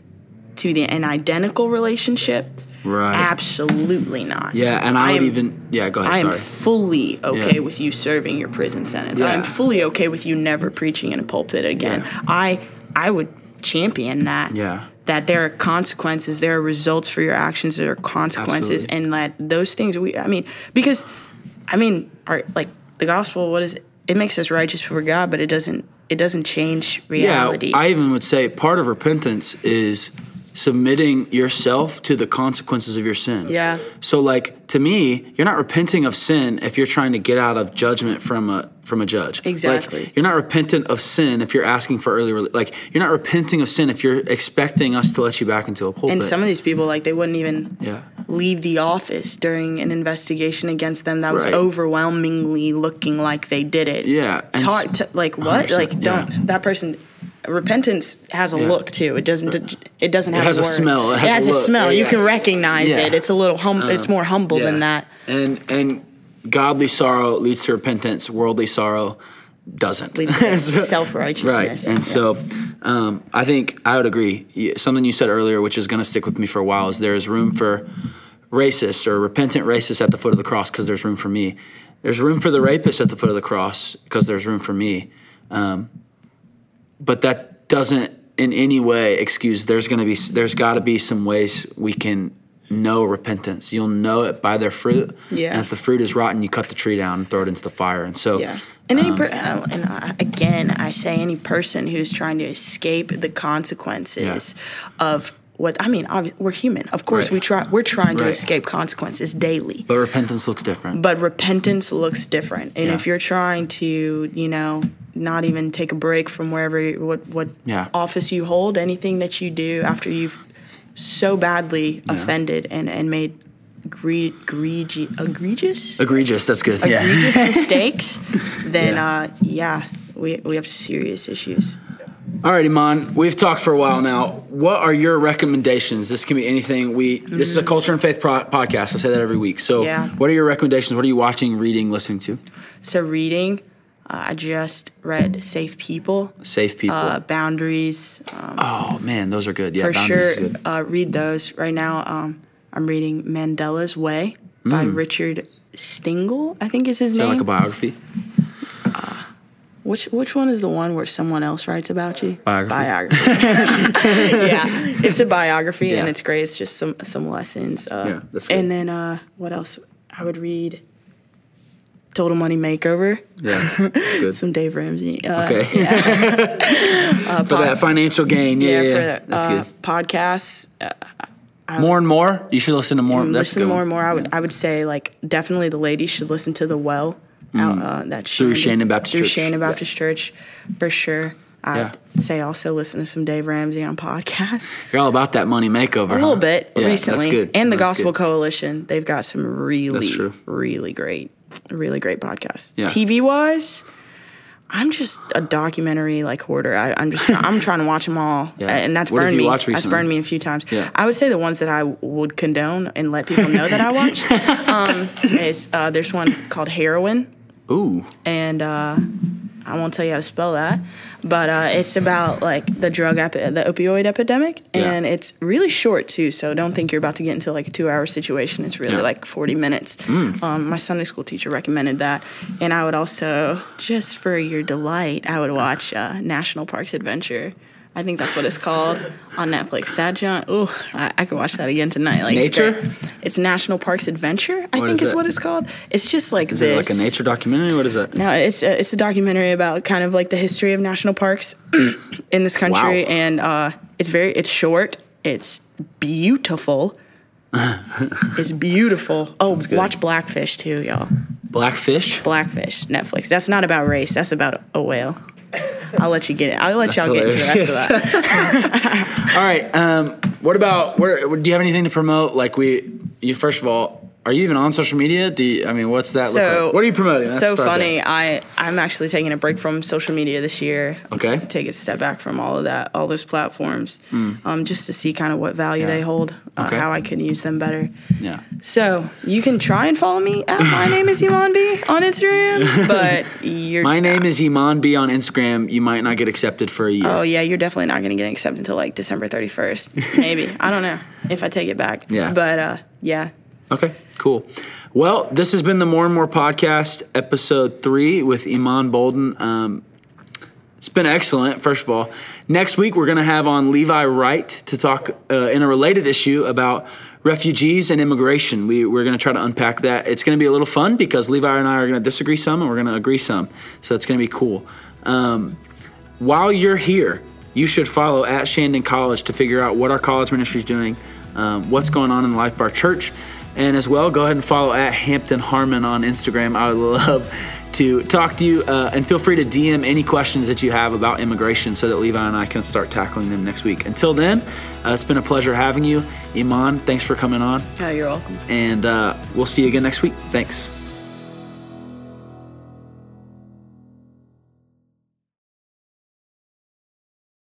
to the an identical relationship, Right. absolutely not. Yeah, and I, would am- even. Yeah, go ahead. I am sorry. fully okay Yeah. with you serving your prison sentence. I am fully okay with you never preaching in a pulpit again. Yeah. I I would champion that. Yeah. That there are consequences, there are results for your actions, there are consequences, Absolutely. and that those things we I mean because I mean are like the gospel what is it? It makes us righteous before God, but it doesn't it doesn't change reality. Yeah, I even would say part of repentance is submitting yourself to the consequences of your sin. Yeah. So like to me, you're not repenting of sin if you're trying to get out of judgment from a from a judge. Like, Exactly. you're not repentant of sin if you're asking for early release. Like you're not repenting of sin if you're expecting us to let you back into a pulpit. and some of these people like they wouldn't even yeah. leave the office during an investigation against them that was Right. overwhelmingly looking like they did it. Yeah, and Talk to, like what? 100%, Like don't yeah. that person repentance has a Yeah. look too. It doesn't it doesn't have It has a smell. It has a a look. smell. Yeah, You can recognize Yeah. Uh, it. It's a little hum it's more humble than that. And and godly sorrow leads to repentance. Worldly sorrow doesn't. Leads to So- self-righteousness. Right. And so um, I think I would agree. Something you said earlier, which is going to stick with me for a while, is there is room for racists or repentant racists at the foot of the cross because there's room for me. There's room for the rapist at the foot of the cross because there's room for me. Um, but that doesn't in any way excuse there's going to be there's got to be some ways we can know repentance you'll know it by their fruit Yeah. and if the fruit is rotten you cut the tree down and throw it into the fire and so Yeah. And any um, per- uh, and I, again, I say any person who's trying to escape the consequences of what I mean. We're human, of course. Right. We try. We're trying to Right. escape consequences daily. but repentance looks different But repentance looks different, and Yeah. if you're trying to, you know, not even take a break from wherever you- what what Yeah. office you hold, anything that you do after you've so badly offended and and made gre- gregi- egregious egregious that's good yeah egregious mistakes, then Yeah. uh, yeah, we we have serious issues. All right, Iman, we've talked for a while now. What are your recommendations? This can be anything. We this is a culture and faith pro- podcast. I say that every week. So, Mm-hmm. Yeah. what are your recommendations? What are you watching, reading, listening to? So reading, uh, I just read Safe People, Safe people. uh, Boundaries. Um, oh man, those are good. Yeah, for Boundaries sure, is good. uh, read those right now. Um, I'm reading Mandela's Way by Richard Stengel. I think is his Mm. Is that like a biography? which which one is the one where someone else writes about you? Biography. Biography. yeah, it's a biography and it's great. It's just some some lessons. Uh, Yeah, that's good. and then uh, what else? I would read Total Money Makeover. Yeah, that's good. Some Dave Ramsey. Uh, okay. for that financial gain. Yeah, Yeah, yeah, for yeah. the, that's uh, good. podcasts. Uh, More and more. You should listen to more. That's listen good. more and more. I would I would say like definitely the ladies should listen to the Well. Out, uh, that Mm. Through Shandon Baptist through Church. Shandon Yeah. Baptist Church, for sure. I'd Yeah. say also listen to some Dave Ramsey on podcast. You're all about that money makeover. A little bit yeah, recently, That's good. and the That's Gospel good. Coalition. They've got some really, really great, really great podcast. Yeah. TV wise, I'm just a documentary like hoarder. I, I'm just I'm trying to watch them all, Yeah. and that's What burned me. That's burned me a few times. Yeah. I would say the ones that I would condone and let people know that I watch um, is uh, there's one called Heroin, Ooh. and uh, I won't tell you how to spell that, but uh, it's about like the drug epi- the opioid epidemic, Yeah. and it's really short too. So don't think you're about to get into like a two hour situation. It's really Yeah. like 40 minutes. Um, my Sunday school teacher recommended that, and I would also just for your delight, I would watch uh, National Parks Adventure. I think that's what it's called on Netflix. That junk, ooh, I, I could watch that again tonight. Like it's Nature? great. It's National Parks Adventure. I What think is is what it's called. It's just like Is this. it like a nature documentary? What is it? No, it's a, it's a documentary about kind of like the history of national parks in this country, Wow. and uh, it's very it's short. It's beautiful. it's beautiful. Oh, watch Blackfish too, y'all. Blackfish. Blackfish, Netflix. That's not about race. That's about a whale. I'll let you get it. I'll let That's y'all get into the rest of that. All right. Um, what about? Where, do you have anything to promote? Like we, you first of all, are you even on social media? Do you, I mean, what's that? look So like? What are you promoting? Let's so funny. there. I I'm actually taking a break from social media this year. Okay. Take a step back from all of that, all those platforms, um, just to see kind of what value. Yeah. they hold, uh, Okay. how I can use them better. Yeah. So you can try and follow me at my name is Iman B on Instagram, but you're My name is Iman B on Instagram. You might not get accepted for a year. Oh yeah, you're definitely not gonna get accepted until like December 31st, maybe. I don't know if I take it back. Yeah. But uh, yeah, Okay, cool. Well, this has been the More and More podcast, episode three with Iman Bolden. Um, it's been excellent, first of all. Next week, we're going to have on Levi Wright to talk uh, in a related issue about refugees and immigration. We, we're going to try to unpack that. It's going to be a little fun because Levi and I are going to disagree some and we're going to agree some. So it's going to be cool. Um, while you're here, you should follow at Shandon College to figure out what our college ministry is doing, um, what's going on in the life of our church, and as well, go ahead and follow at Hampton Harmon on Instagram. I would love to talk to you, uh, and feel free to DM any questions that you have about immigration so that Levi and I can start tackling them next week. Until then, uh, it's been a pleasure having you. Iman, thanks for coming on, oh, you're welcome. and uh, we'll see you again next week. Thanks.